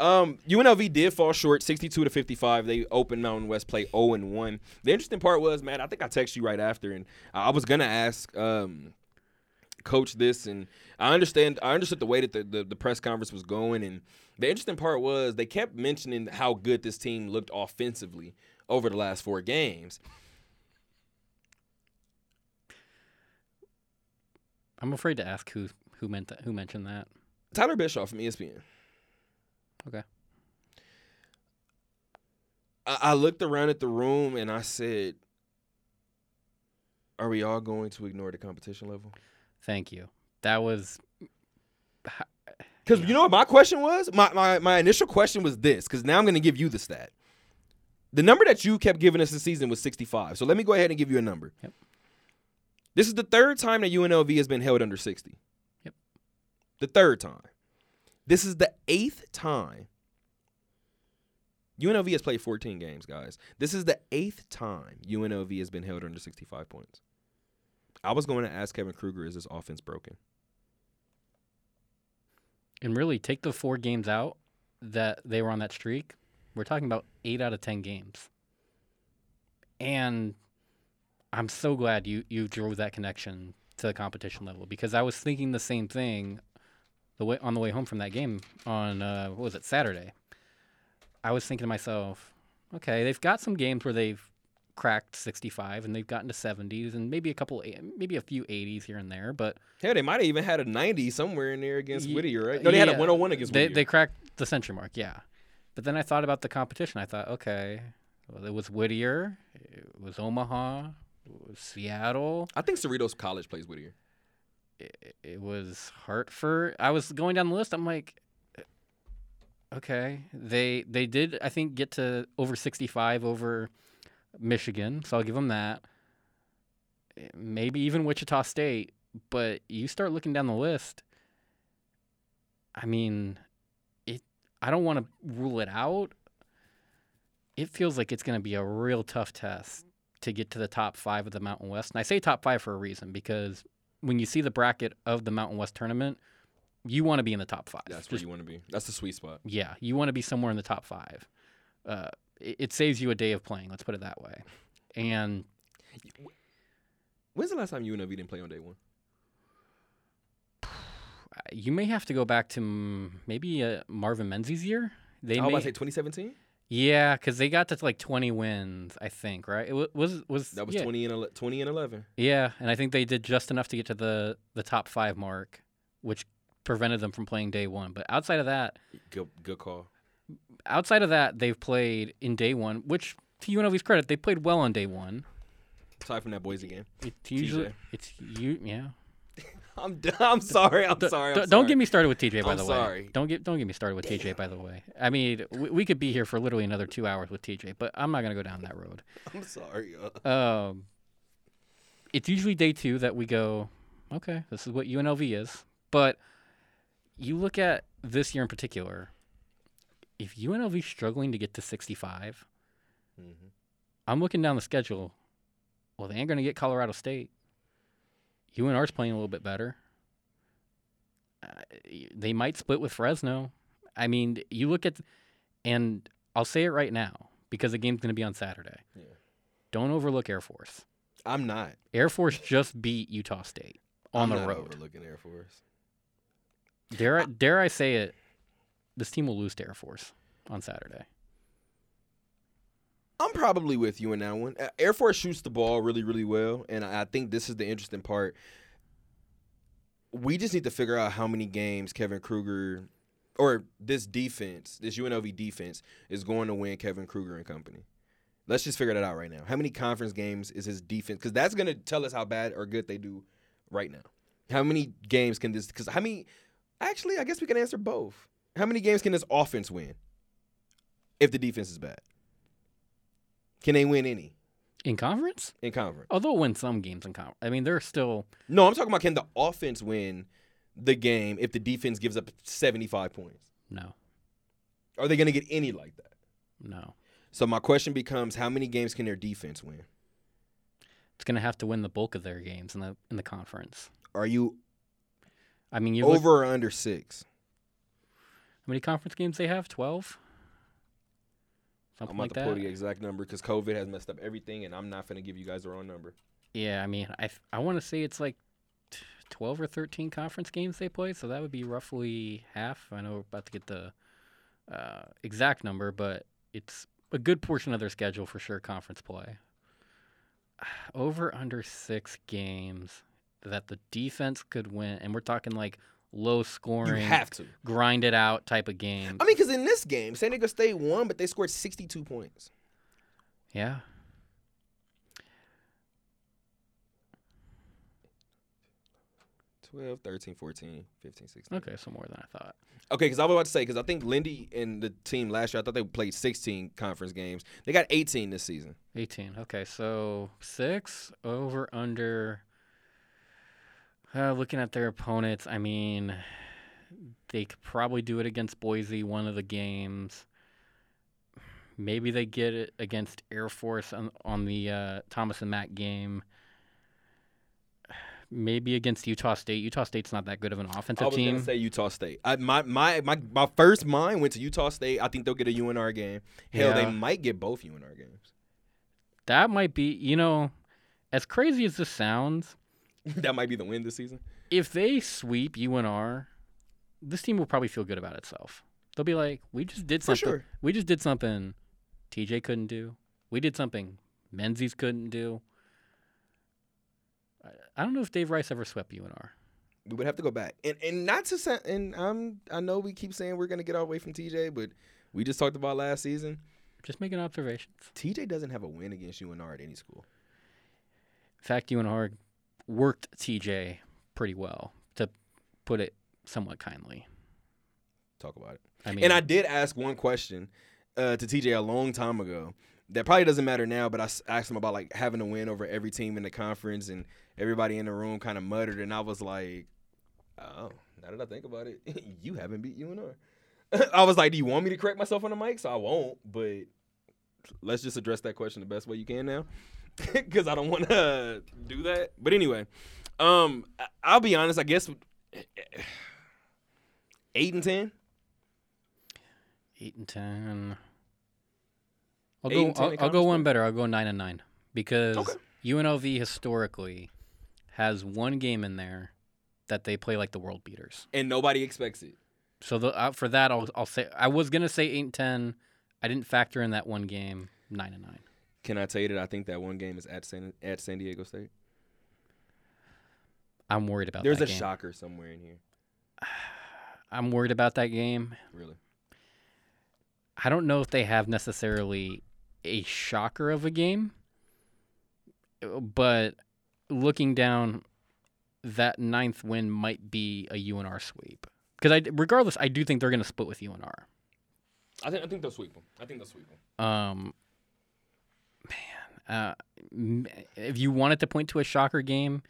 Um, UNLV did fall short, sixty-two to fifty-five. They opened Mountain West play zero and one. The interesting part was, man, I think I texted you right after, and I was gonna ask um, Coach this, and I understand. I understood the way that the, the the press conference was going, and the interesting part was they kept mentioning how good this team looked offensively over the last four games. I'm afraid to ask who who meant that, who mentioned that. Tyler Bischoff from ESPN. Okay. I, I looked around at the room and I said, "Are we all going to ignore the competition level?" Thank you. That was Because you know what my question was? My, my my initial question was this. Because now I'm going to give you the stat. The number that you kept giving us this season was 65. So let me go ahead and give you a number. Yep. This is the third time that UNLV has been held under 60. Yep. The third time. This is the eighth time. UNLV has played 14 games, guys. This is the eighth time UNLV has been held under 65 points. I was going to ask Kevin Kruger, is this offense broken? And really, take the four games out that they were on that streak. We're talking about eight out of ten games. And I'm so glad you you drove that connection to the competition level because I was thinking the same thing the way on the way home from that game on uh, what was it Saturday. I was thinking to myself, okay, they've got some games where they've cracked 65 and they've gotten to 70s and maybe a couple eh, maybe a few 80s here and there but Hell, they might have even had a 90 somewhere in there against Whittier, right? No, they had a yeah, 101 against they, Whittier. they cracked the century mark yeah. But then i thought about the competition. I thought okay well, it was whittier it was omaha it was seattle. I think Cerritos College plays Whittier. it, it was hartford. I was going down the list. I'm like okay. They they did i think get to over 65 over michigan so i'll give them that Eh, maybe even wichita state but you start looking down the list i mean it i don't want to rule it out it feels like it's going to be a real tough test to get to the top five of the mountain west and i say top five for a reason because when you see the bracket of the mountain west tournament you want to be in the top five That's where you want to be. That's the sweet spot. yeah, you want to be somewhere in the top five. Uh, it, saves you a day of playing. Let's put it that way. And When's the last time you and UNLV didn't play on day one? you may have to go back to maybe uh, Marvin Menzies' year. They I was about to say 2017. yeah, because they got to like 20 wins, I think. Right? It wa- was was That was yeah, 20 and ele- 20 and 11. Yeah, and I think they did just enough to get to the the top five mark, which prevented them from playing day one. But outside of that, Good, good call. Outside of that, they've played in day one, which to UNLV's credit, they played well on day one. Aside from that Boise game. It's usually it's you yeah. I'm d- I'm sorry. I'm D- sorry. d- I'm don't sorry. get me started with TJ. By I'm the sorry. way, don't get don't get me started with TJ. By the way, I mean we, we could be here for literally another two hours with TJ, but I'm not gonna go down that road. I'm sorry. Um, it's usually day two that we go. Okay, this is what UNLV is. But you look at this year in particular. If UNLV's struggling to get to 65, mhm. I'm looking down the schedule. Well, they ain't gonna get Colorado State. UNR's playing a little bit better. Uh, they might split with Fresno. I mean, you look at, and I'll say it right now because the game's going to be on Saturday. Yeah. Don't overlook Air Force. I'm not. Air Force just beat Utah State on I'm the not road. Overlooking Air Force. Dare I, dare I say it? This team will lose to Air Force on Saturday. I'm probably with you in that one. Air Force shoots the ball really, really well, and I I think this is the interesting part. We just need to figure out how many games Kevin Kruger or this defense, this UNLV defense, is going to win Kevin Kruger and company. Let's just figure that out right now. How many conference games is his defense? Because that's going to tell us how bad or good they do right now. How many games can this? Because how many? Actually, I guess we can answer both. How many games can this offense win if the defense is bad? Can they win any In conference? in conference? Oh, they'll win some games in conference. I mean, they're still. No, I'm talking about can the offense win the game if the defense gives up 75 points? No, Are they going to get any like that? no. So my question becomes how many games can their defense win? It's going to have to win the bulk of their games in the in the conference. Are you I mean, you look, over or under 6? How many conference games they have? Twelve. I'm Something about like to that. pull the exact number because COVID has messed up everything, and I'm not going to give you guys the wrong number. Yeah, I mean, I I want to say it's like t- twelve or thirteen conference games they play, so that would be roughly half. I know we're about to get the uh, exact number, but it's a good portion of their schedule for sure. Conference play. Over under six games that the defense could win, and we're talking like low scoring, You have to. grind it out type of game. I mean, because in this game, San Diego State won, but they scored 62 points. yeah. 12, 13, 14, 15, 16. Okay, so more than I thought. Okay, because I was about to say, because I think Lindy and the team last year, I thought they played 16 conference games. They got 18 this season. 18. Okay, so six over under. Uh, looking at their opponents, I mean, they could probably do it against Boise one of the games. Maybe they get it against Air Force on, on the uh, Thomas and Mack game. maybe against Utah State. Utah State's not that good of an I offensive was team. gonna say Utah State. I, my, my my my first mind went to Utah State. I think they'll get a UNR game. Hell, they might get both UNR games. that might be, you know, as crazy as this sounds, that might be the win this season. if they sweep UNR, this team will probably feel good about itself. They'll be like, "We just did something. sure. We just did something TJ couldn't do. We did something Menzies couldn't do." I- don't know if Dave Rice ever swept UNR. We would have to go back, and and not to say, and I'm I know we keep saying we're gonna get away from TJ, but we just talked about last season. Just making observations. TJ doesn't have a win against UNR at any school. In fact, UNR worked TJ pretty well, to put it somewhat kindly. Talk about it. I mean, And I did ask one question uh, to TJ a long time ago that probably doesn't matter now, but I asked him about like having to win over every team in the conference, and everybody in the room kind of muttered, and I was like, "Oh, now that I think about it, you haven't beat UNR." I was like, "Do you want me to correct myself on the mic?" So I won't, but let's just address that question the best way you can now, because I don't want to do that. But anyway, um, I'll be honest. I guess eight and ten. eight and ten. I'll Eight go. 10 I'll, I'll go one better. I'll go nine and nine because Okay. UNLV historically has one game in there that they play like the world beaters. and nobody expects it. So the, uh, for that, I'll, I'll say I was gonna say eight and ten. I didn't factor in that one game. Nine and nine. Can I tell you that I think that one game is at San at San Diego State? I'm worried about. That game. There's a game. shocker somewhere in here. I'm worried about that game. Really, I don't know if they have necessarily a shocker of a game, but looking down, that ninth win might be a UNR sweep. Because I, regardless, I do think they're going to split with UNR. I think I think they'll sweep them. I think they'll sweep them. Um, uh, if you wanted to point to a shocker game,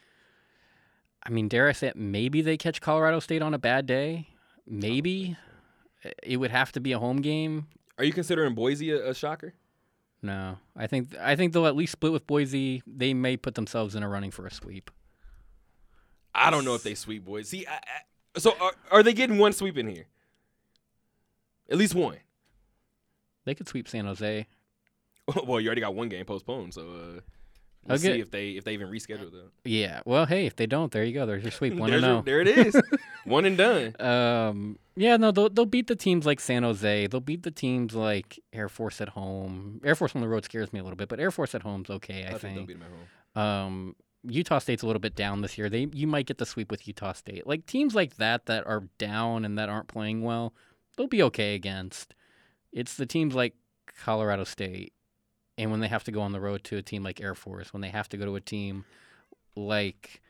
I mean, dare I say it? Maybe they catch Colorado State on a bad day. Maybe it would have to be a home game. Are you considering Boise a, a shocker? No, I think I think they'll at least split with Boise. They may put themselves in a running for a sweep. I don't know if they sweep Boise. See, I, I, so are, are they getting one sweep in here? At least one. They could sweep San Jose. well, you already got one game postponed, so uh, we'll Okay. see if they if they even reschedule that. Yeah. Well, hey, if they don't, there you go. There's your sweep. One There's to your- there it is. one and done. Um. Yeah. No. They'll they'll beat the teams like San Jose. They'll beat the teams like Air Force at home. Air Force on the road scares me a little bit, but Air Force at home's okay. I, I think they'll beat them at home. Um. Utah State's a little bit down this year. They you might get the sweep with Utah State. Like teams like that that are down and that aren't playing well, they'll be okay against. It's the teams like Colorado State, and when they have to go on the road to a team like Air Force, when they have to go to a team like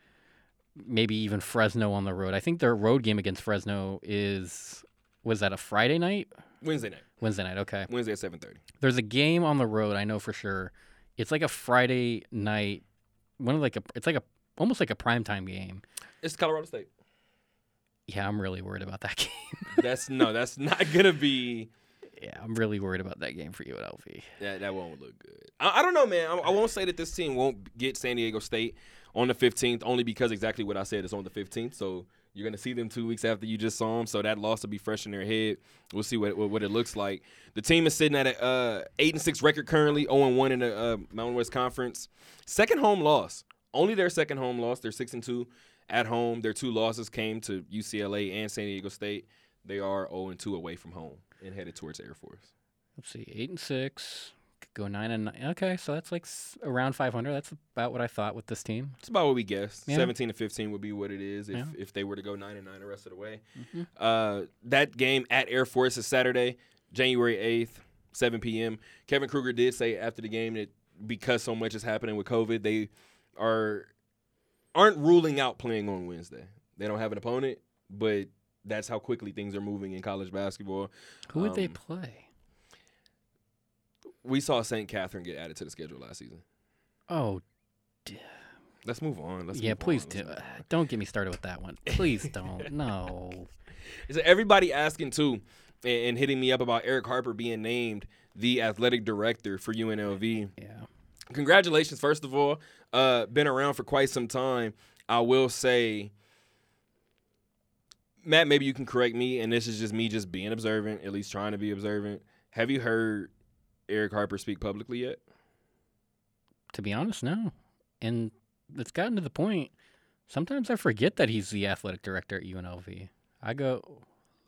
maybe even Fresno on the road. I think their road game against Fresno is was that a Friday night? Wednesday night. Wednesday night. Okay. Wednesday at seven thirty. There's a game on the road. I know for sure. It's like a Friday night. One of like a. It's like a almost like a primetime game. It's Colorado State. Yeah, I'm really worried about that game. That's no. That's not gonna be. Yeah, I'm really worried about that game for UNLV. That that won't look good. I, I don't know, man. I, I won't say that this team won't get San Diego State on the 15th, only because exactly what I said is on the 15th. So you're gonna see them two weeks after you just saw them. So that loss will be fresh in their head. We'll see what what, what it looks like. The team is sitting at a uh, eight and six record currently, 0 and one in the uh, Mountain West Conference. Second home loss, only their second home loss. They're six and two at home. Their two losses came to UCLA and San Diego State. They are 0 and two away from home and headed towards Air Force. Let's see, eight and six. Could go nine and nine. Okay, so that's like s- around 500. That's about what I thought with this team. It's about what we guessed. Yeah. 17 to 15 would be what it is if, Yeah. if they were to go 9 and 9 the rest of the way. Mhm. Uh, that game at Air Force is Saturday, January 8th, 7 p.m. Kevin Kruger did say after the game that because so much is happening with COVID, they are aren't ruling out playing on Wednesday. They don't have an opponent, but that's how quickly things are moving in college basketball. Who would they Um, play? We saw St. Catherine get added to the schedule last season. Oh, damn. Let's move on. Let's yeah. move Please on. do. Let's on. Don't get me started with that one. Please don't. No. Is everybody asking too and, and hitting me up about Erick Harper being named the athletic director for UNLV? Yeah. Congratulations, first of all. Uh, been around for quite some time. I will say, Matt, maybe you can correct me, and this is just me just being observant, at least trying to be observant. Have you heard Erick Harper speak publicly yet? To be honest, no. And it's gotten to the point. Sometimes I forget that he's the athletic director at UNLV. I go,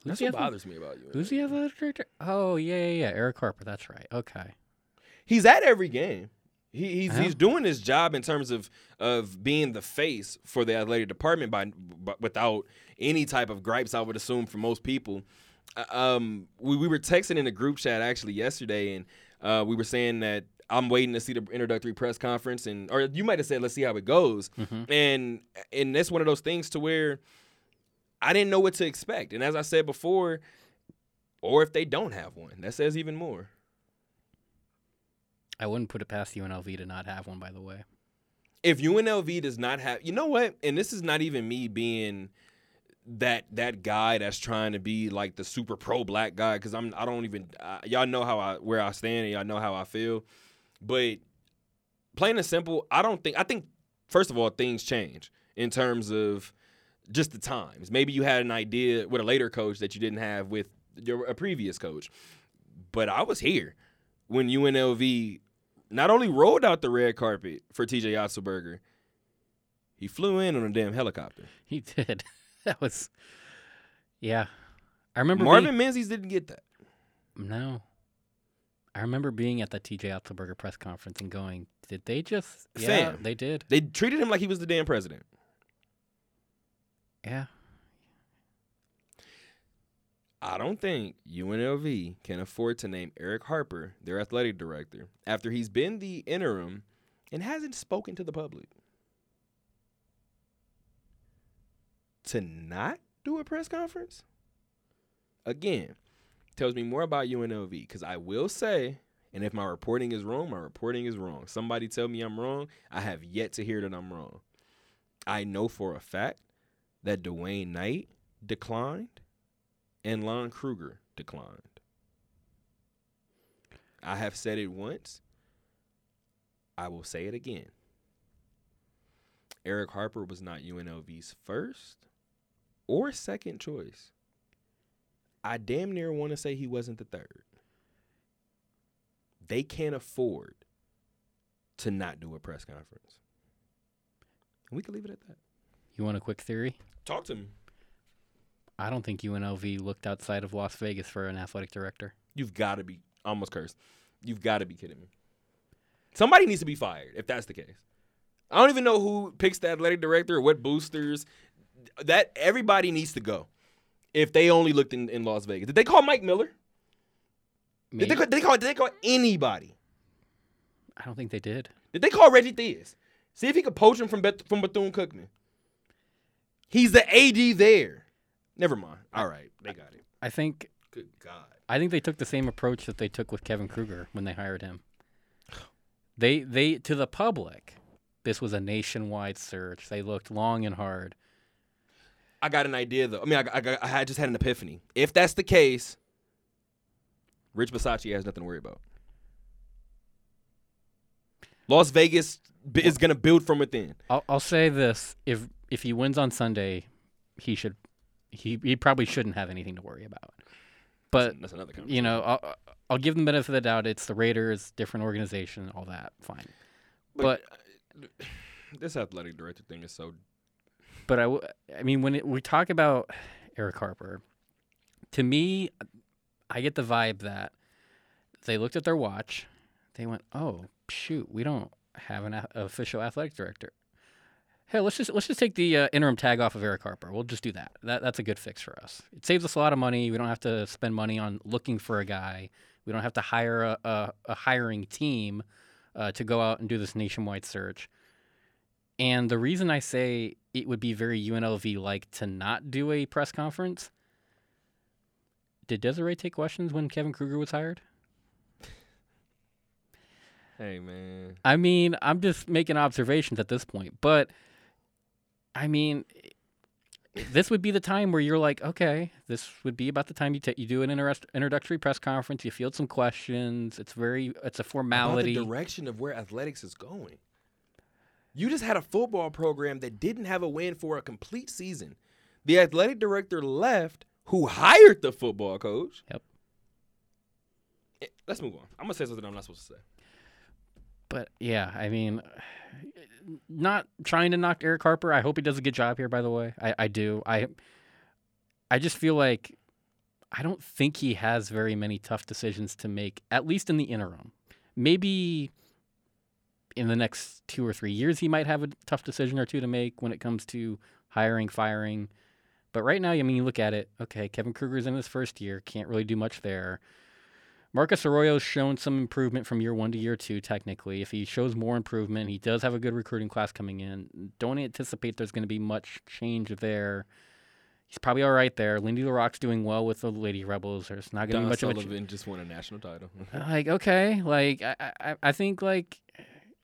That's the what bothers me about you. Who's the athletic director? Oh yeah, yeah, yeah. Erick Harper. That's right. Okay. He's at every game. He, he's he's doing his job in terms of of being the face for the athletic department by, by without any type of gripes. I would assume for most people. Uh, Um, we, we were texting in a group chat actually yesterday, and uh, we were saying that I'm waiting to see the introductory press conference, and or you might have said, "Let's see how it goes." Mhm. And and that's one of those things to where I didn't know what to expect, and as I said before, or if they don't have one, that says even more. I wouldn't put it past UNLV to not have one. By the way. if UNLV does not have, you know what? And this is not even me being that that guy that's trying to be like the super pro black guy because I'm I don't even uh, y'all know how I where I stand and y'all know how I feel, but plain and simple, I don't think I think first of all things change in terms of just the times. Maybe you had an idea with a later coach that you didn't have with your a previous coach, but I was here when UNLV not only rolled out the red carpet for TJ Otzelberger, he flew in on a damn helicopter. He did. that was. Yeah. I remember Marvin Menzies didn't get that. Being, no. I remember being at the TJ Otzelberger press conference and going, "Did they just? Yeah, Fam. they did. They treated him like he was the damn president. Yeah. I don't think UNLV can afford to name Erick Harper their athletic director after he's been the interim and hasn't spoken to the public. To not do a press conference? Again, tells me more about UNLV because I will say, and if my reporting is wrong, my reporting is wrong. Somebody tell me I'm wrong. I have yet to hear that I'm wrong. I know for a fact that Dwayne Knight declined and Lon Kruger declined. I have said it once. I will say it again. Erick Harper was not UNLV's first or second choice. I damn near want to say he wasn't the third. They can't afford to not do a press conference. And we can leave it at that. You want a quick theory? Talk to me. I don't think UNLV looked outside of Las Vegas for an athletic director. You've got to be almost cursed. You've got to be kidding me. Somebody needs to be fired if that's the case. I don't even know who picks the athletic director or what boosters. That everybody needs to go. If they only looked in, in Las Vegas, did they call Mike Miller? Did they, did they call? Did they call anybody? I don't think they did. Did they call Reggie Theus? See if he could poach him from Beth, from Bethune Cookman. He's the AD there. Never mind. All right, they got it. I think Good God. I think they took the same approach that they took with Kevin Kruger when they hired him. They they to the public, this was a nationwide search. They looked long and hard. I got an idea though. I mean, I, I, I just had an epiphany. If that's the case, Rich Bisaccia has nothing to worry about. Las Vegas b- is going to build from within. I'll I'll say this: if if he wins on Sunday, he should he he probably shouldn't have anything to worry about. But That's another you know, I'll, I'll give them the benefit of the doubt. It's the Raiders, different organization, all that, fine. But uh, this athletic director thing is so. but I, w- I mean, when it, we talk about Erick Harper, to me, I get the vibe that they looked at their watch, they went, "Oh shoot, we don't have an a- official athletic director. Hey, let's just let's just take the uh, interim tag off of Erick Harper. We'll just do that. That that's a good fix for us. It saves us a lot of money. We don't have to spend money on looking for a guy. We don't have to hire a, a, a hiring team uh, to go out and do this nationwide search. And the reason I say it would be very UNLV like to not do a press conference. Did Desiree take questions when Kevin Kruger was hired? Hey man, I mean, I'm just making observations at this point, but I mean, this would be the time where you're like, okay, this would be about the time you you do an interest- introductory press conference, you field some questions. It's very, it's a about formality. the direction of where athletics is going. You just had a football program that didn't have a win for a complete season. The athletic director left, who hired the football coach. Yep. Eh, Let's move on. I'm gonna say something I'm not supposed to say. But yeah, I mean, not trying to knock Erick Harper. I hope he does a good job here. By the way, I, I do. I I just feel like I don't think he has very many tough decisions to make, at least in the interim. Maybe in the next two or three years, he might have a tough decision or two to make when it comes to hiring, firing. But right now, I mean, you look at it. Okay, Kevin Kruger's in his first year, can't really do much there. Marcus Arroyo's shown some improvement from year one to year two, technically. If he shows more improvement, he does have a good recruiting class coming in. Don't anticipate there's going to be much change there. He's probably all right there. Lindy LaRock's doing well with the Lady Rebels. There's not going to be much of a Sullivan just won a national title. like okay like I, I i think like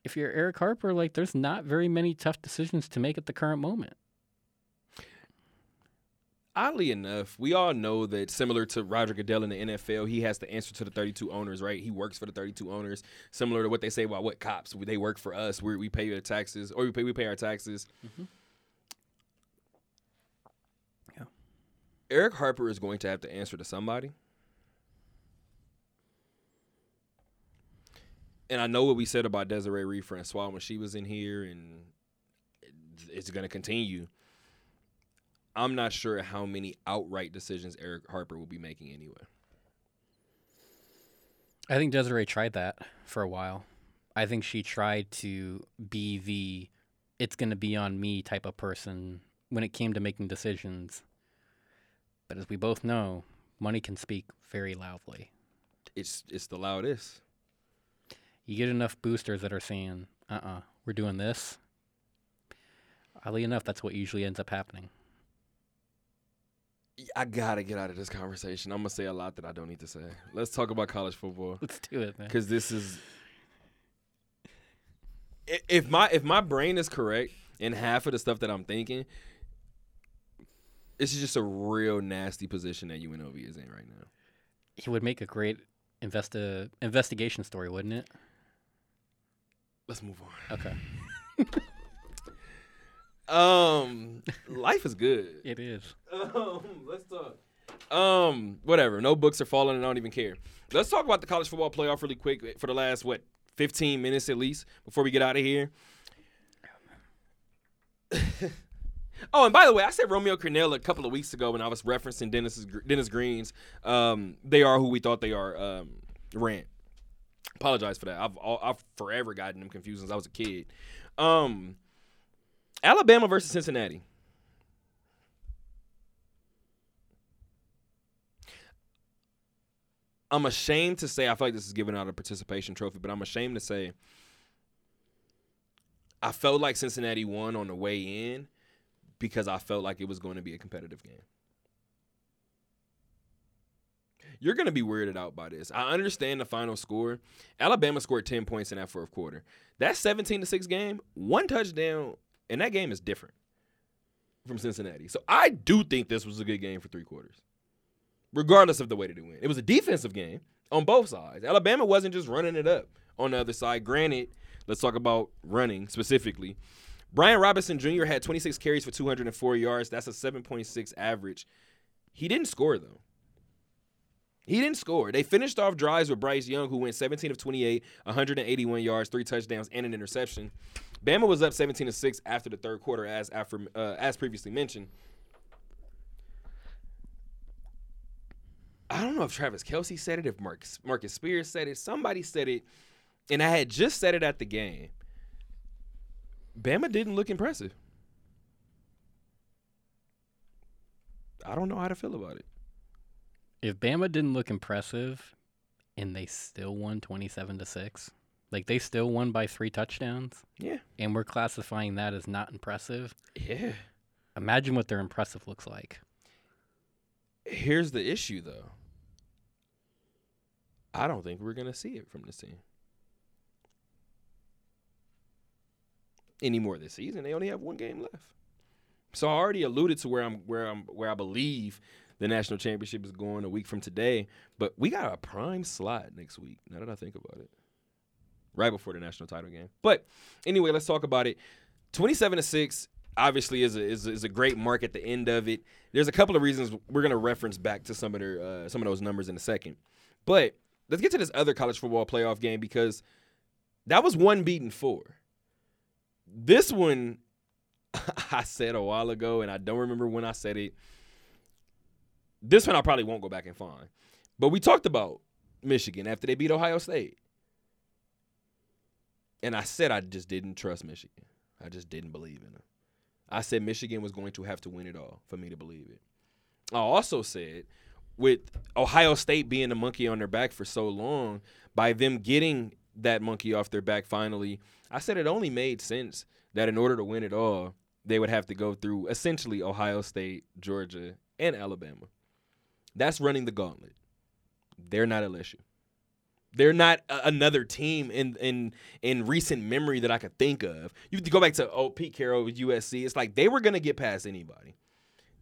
if you're erick harper like there's not very many tough decisions to make at the current moment Oddly enough, we all know that similar to Roger Goodell in the NFL, he has to answer to the 32 owners, right? He works for the 32 owners, similar to what they say about what cops. They work for us. we we pay their taxes, or we pay we pay our taxes. Mhm. Yeah. Erick Harper is going to have to answer to somebody. And I know what we said about Desiree Reed Francois when she was in here, and it's going to continue. I'm not sure how many outright decisions Erick Harper will be making anyway. i think desiree tried that for a while. I think she tried to be the it's going to be on me type of person when it came to making decisions. But as we both know money can speak very loudly. It's it's the loudest. you get enough boosters that are saying uh-uh we're doing this. Oddly enough that's what usually ends up happening I gotta get out of this conversation. I'm gonna say a lot that I don't need to say. Let's talk about college football let's do it man because this is. If my if my brain is correct in half of the stuff that I'm thinking, this is just a real nasty position that UNLV is in right now. It would make a great investi- investigation story, wouldn't it? Let's move on. Okay. Um, life is good. It is. Um, let's talk. Um, whatever. No books are falling, and I don't even care. Let's talk about the college football playoff really quick for the last what 15 minutes at least before we get out of here. oh, and by the way, I said Romeo Crennel a couple of weeks ago when I was referencing Dennis's Dennis Green's. Um, they are who we thought they are. Um, rant. Apologize for that. I've I've forever gotten them confused since I was a kid. Um, Alabama versus Cincinnati. I'm ashamed to say I feel like this is giving out a participation trophy, but I'm ashamed to say I felt like Cincinnati won on the way in because I felt like it was going to be a competitive game. You're going to be weirded out by this. I understand the final score. Alabama scored 10 points in that fourth quarter. That 17 to 6 game, one touchdown, and that game is different from Cincinnati. So I do think this was a good game for three quarters regardless of the way that it went. It was a defensive game on both sides. Alabama wasn't just running it up on the other side. Granted, let's talk about running specifically. Brian Robinson Jr. had 26 carries for 204 yards. That's a 7.6 average. He didn't score, though. He didn't score. They finished off drives with Bryce Young, who went 17 of 28, 181 yards, three touchdowns, and an interception. Bama was up 17 to 6 after the third quarter, as after uh, as previously mentioned. I don't know if Travis Kelce said it, if Marcus, Marcus Spears said it, somebody said it, and I had just said it at the game. Bama didn't look impressive. I don't know how to feel about it. If Bama didn't look impressive and they still won 27 to 6, like they still won by 3 touchdowns Yeah. and we're classifying that as not impressive, Yeah. imagine what their impressive looks like. Here's the issue, though. I don't think we're gonna see it from this team anymore this season. They only have one game left. So I already alluded to where I'm where I'm where I believe the national championship is going a week from today. But we got a prime slot next week. Now that I think about it, right before the national title game. But anyway, let's talk about it. 27 to 6 obviously is a, is a, is a great mark at the end of it. There's a couple of reasons we're going to reference back to some of their uh, some of those numbers in a second. But let's get to this other college football playoff game because that was one beaten four. This one I said a while ago and I don't remember when I said it. This one I probably won't go back and find. But we talked about Michigan after they beat Ohio State. And I said I just didn't trust Michigan. I just didn't believe in them. I said Michigan was going to have to win it all for me to believe it. I also said with Ohio State being a monkey on their back for so long, by them getting that monkey off their back finally, I said it only made sense that in order to win it all, they would have to go through essentially Ohio State, Georgia, and Alabama. That's running the gauntlet. They're not LSU. They're not a- another team in in in recent memory that I could think of. You have to go back to oh Pete Carroll with USC. It's like they were gonna get past anybody.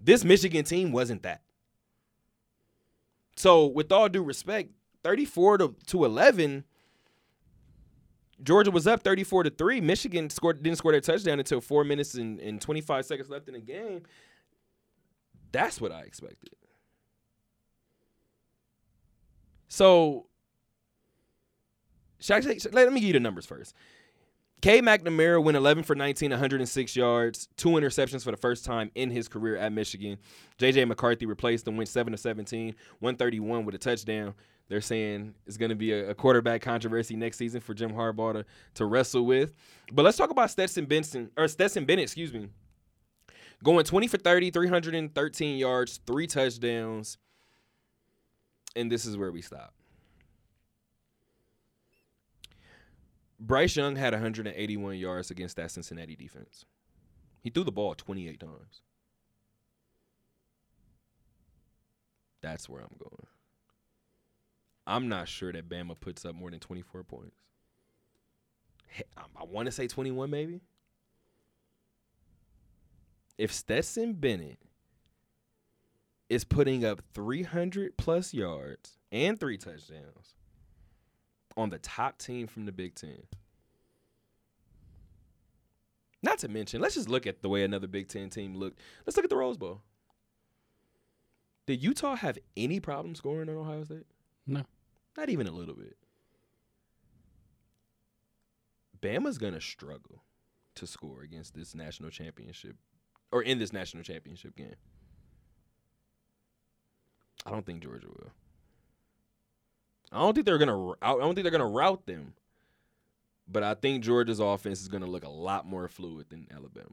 This Michigan team wasn't that. So with all due respect, 34 to, to 11, Georgia was up 34 to 3. Michigan scored didn't score their touchdown until four minutes and, and 25 seconds left in the game. That's what I expected. So, should I should- let me give you the numbers first. K. McNamara went 11 for 19, 106 yards, two interceptions for the first time in his career at Michigan. J.J. McCarthy replaced him, went 7 to 17, 131 with a touchdown. They're saying it's going to be a, a quarterback controversy next season for Jim Harbaugh to, to wrestle with. But let's talk about Stetson Benson or Stetson Bennett, excuse me. Going 20 for 30, 313 yards, three touchdowns. And this is where we stop. Bryce Young had 181 yards against that Cincinnati defense. He threw the ball 28 times. That's where I'm going. I'm not sure that Bama puts up more than 24 points. Um, I, I want to say 21 maybe. If Stetson Bennett is putting up 300 plus yards and three touchdowns on the top team from the Big Ten. Not to mention, let's just look at the way another Big Ten team looked. Let's look at the Rose Bowl. Did Utah have any problem scoring on Ohio State? No. Not even a little bit. Bama's gonna struggle to score against this national championship or in this national championship game. I don't think Georgia will. I don't think they're gonna. I don't think they're gonna route them. But I think Georgia's offense is gonna look a lot more fluid than Alabama.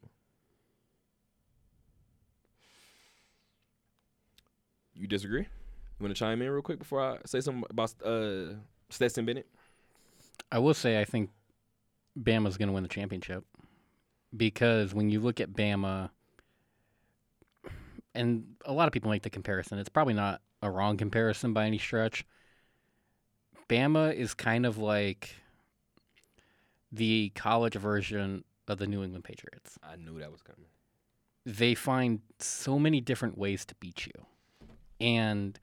You disagree? You want to chime in real quick before I say something about uh, Stetson Bennett? I will say I think Bama's going to win the championship because when you look at Bama, and a lot of people make the comparison, it's probably not a wrong comparison by any stretch. Bama is kind of like the college version of the New England Patriots. I knew that was coming. They find so many different ways to beat you. And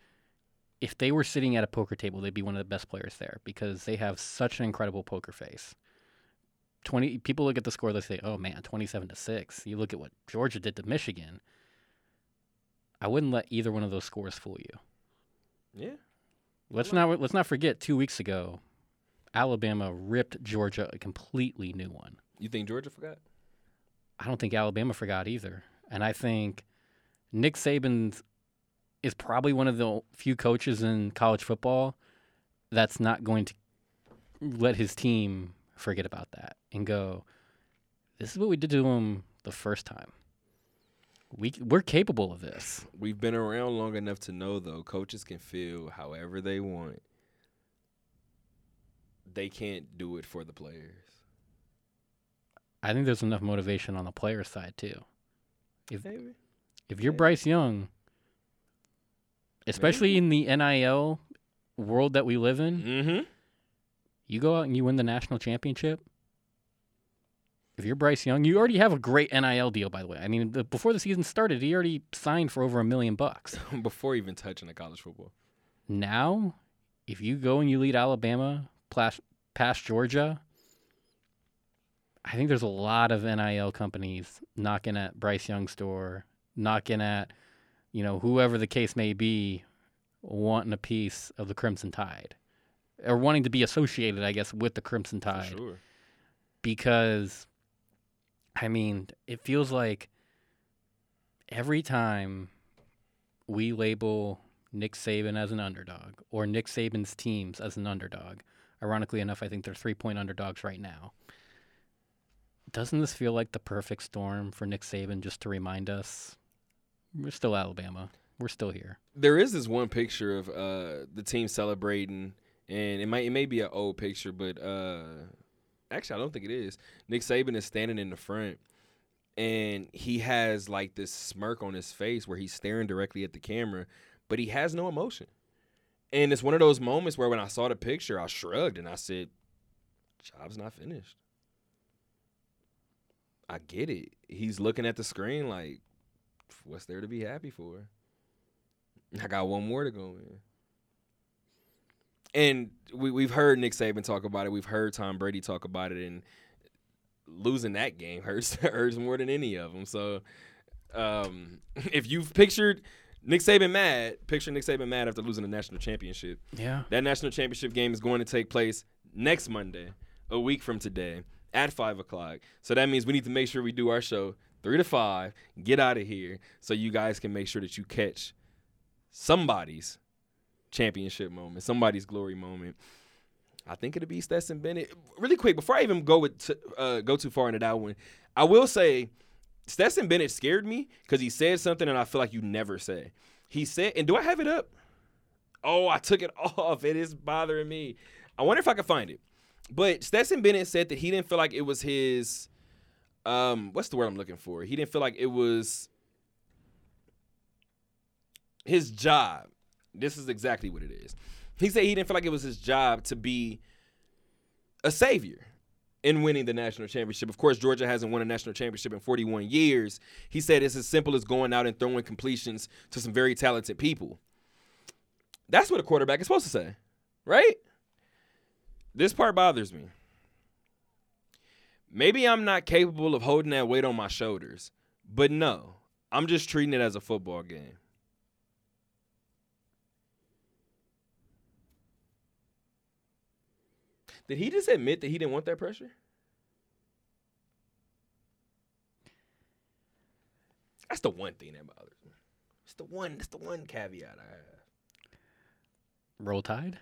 if they were sitting at a poker table, they'd be one of the best players there because they have such an incredible poker face. 20 people look at the score they say, "Oh man, 27 to 6." You look at what Georgia did to Michigan. I wouldn't let either one of those scores fool you. Yeah. Let's not let's not forget 2 weeks ago Alabama ripped Georgia a completely new one. You think Georgia forgot? I don't think Alabama forgot either. And I think Nick Saban is probably one of the few coaches in college football that's not going to let his team forget about that and go, this is what we did to him the first time. We, we're capable of this. We've been around long enough to know, though, coaches can feel however they want. They can't do it for the players. I think there's enough motivation on the player side, too. If, Maybe. if you're Maybe. Bryce Young, especially in the NIL world that we live in, Mm-hmm. You go out and you win the national championship. If you're Bryce Young, you already have a great NIL deal, by the way. I mean, the, before the season started, he already signed for over a million bucks. Before even touching the college football. Now, if you go and you lead Alabama plas- past Georgia, I think there's a lot of NIL companies knocking at Bryce Young's door, knocking at, you know, whoever the case may be, wanting a piece of the Crimson Tide, or wanting to be associated, I guess, with the Crimson Tide sure. because I mean, it feels like every time we label Nick Saban as an underdog or Nick Saban's teams as an underdog, ironically enough, I think they're three point underdogs right now. Doesn't this feel like the perfect storm for Nick Saban just to remind us we're still Alabama? We're still here. There is this one picture of uh, the team celebrating, and it might it may be an old picture, but uh, actually I don't think it is. Nick Saban is standing in the front, and he has like this smirk on his face where he's staring directly at the camera, but he has no emotion. And it's one of those moments where when I saw the picture, I shrugged and I said, "Job's not finished." I get it. He's looking at the screen like, "What's there to be happy for?" I got one more to go in. And we we've heard Nick Saban talk about it. We've heard Tom Brady talk about it, and losing that game hurts hurts more than any of them. So, um, if you've pictured Nick Saban mad, picture Nick Saban mad after losing the national championship. Yeah. That national championship game is going to take place next Monday, a week from today, at five o'clock. So that means we need to make sure we do our show three to five. Get out of here so you guys can make sure that you catch somebody's championship moment, somebody's glory moment. I think it'll be Stetson Bennett. Really quick, before I even go with t- uh, go too far into that one, I will say Stetson Bennett scared me because he said something and I feel like you never say. He said, and do I have it up? Oh, I took it off. It is bothering me. I wonder if I can find it. But Stetson Bennett said that he didn't feel like it was his um what's the word I'm looking for? He didn't feel like it was his job. This is exactly what it is. He said he didn't feel like it was his job to be a savior in winning the national championship. Of course, Georgia hasn't won a national championship in 41 years. He said it's as simple as going out and throwing completions to some very talented people. That's what a quarterback is supposed to say, right? This part bothers me. Maybe I'm not capable of holding that weight on my shoulders, but no, I'm just treating it as a football game. Did he just admit that he didn't want that pressure? That's the one thing that bothers me. It's the one. It's the one caveat I have. Roll Tide.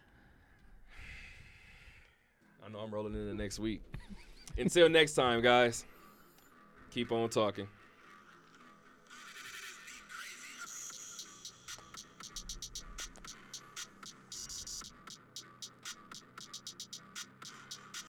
I know I'm rolling in the next week. Until next time, guys. Keep on talking.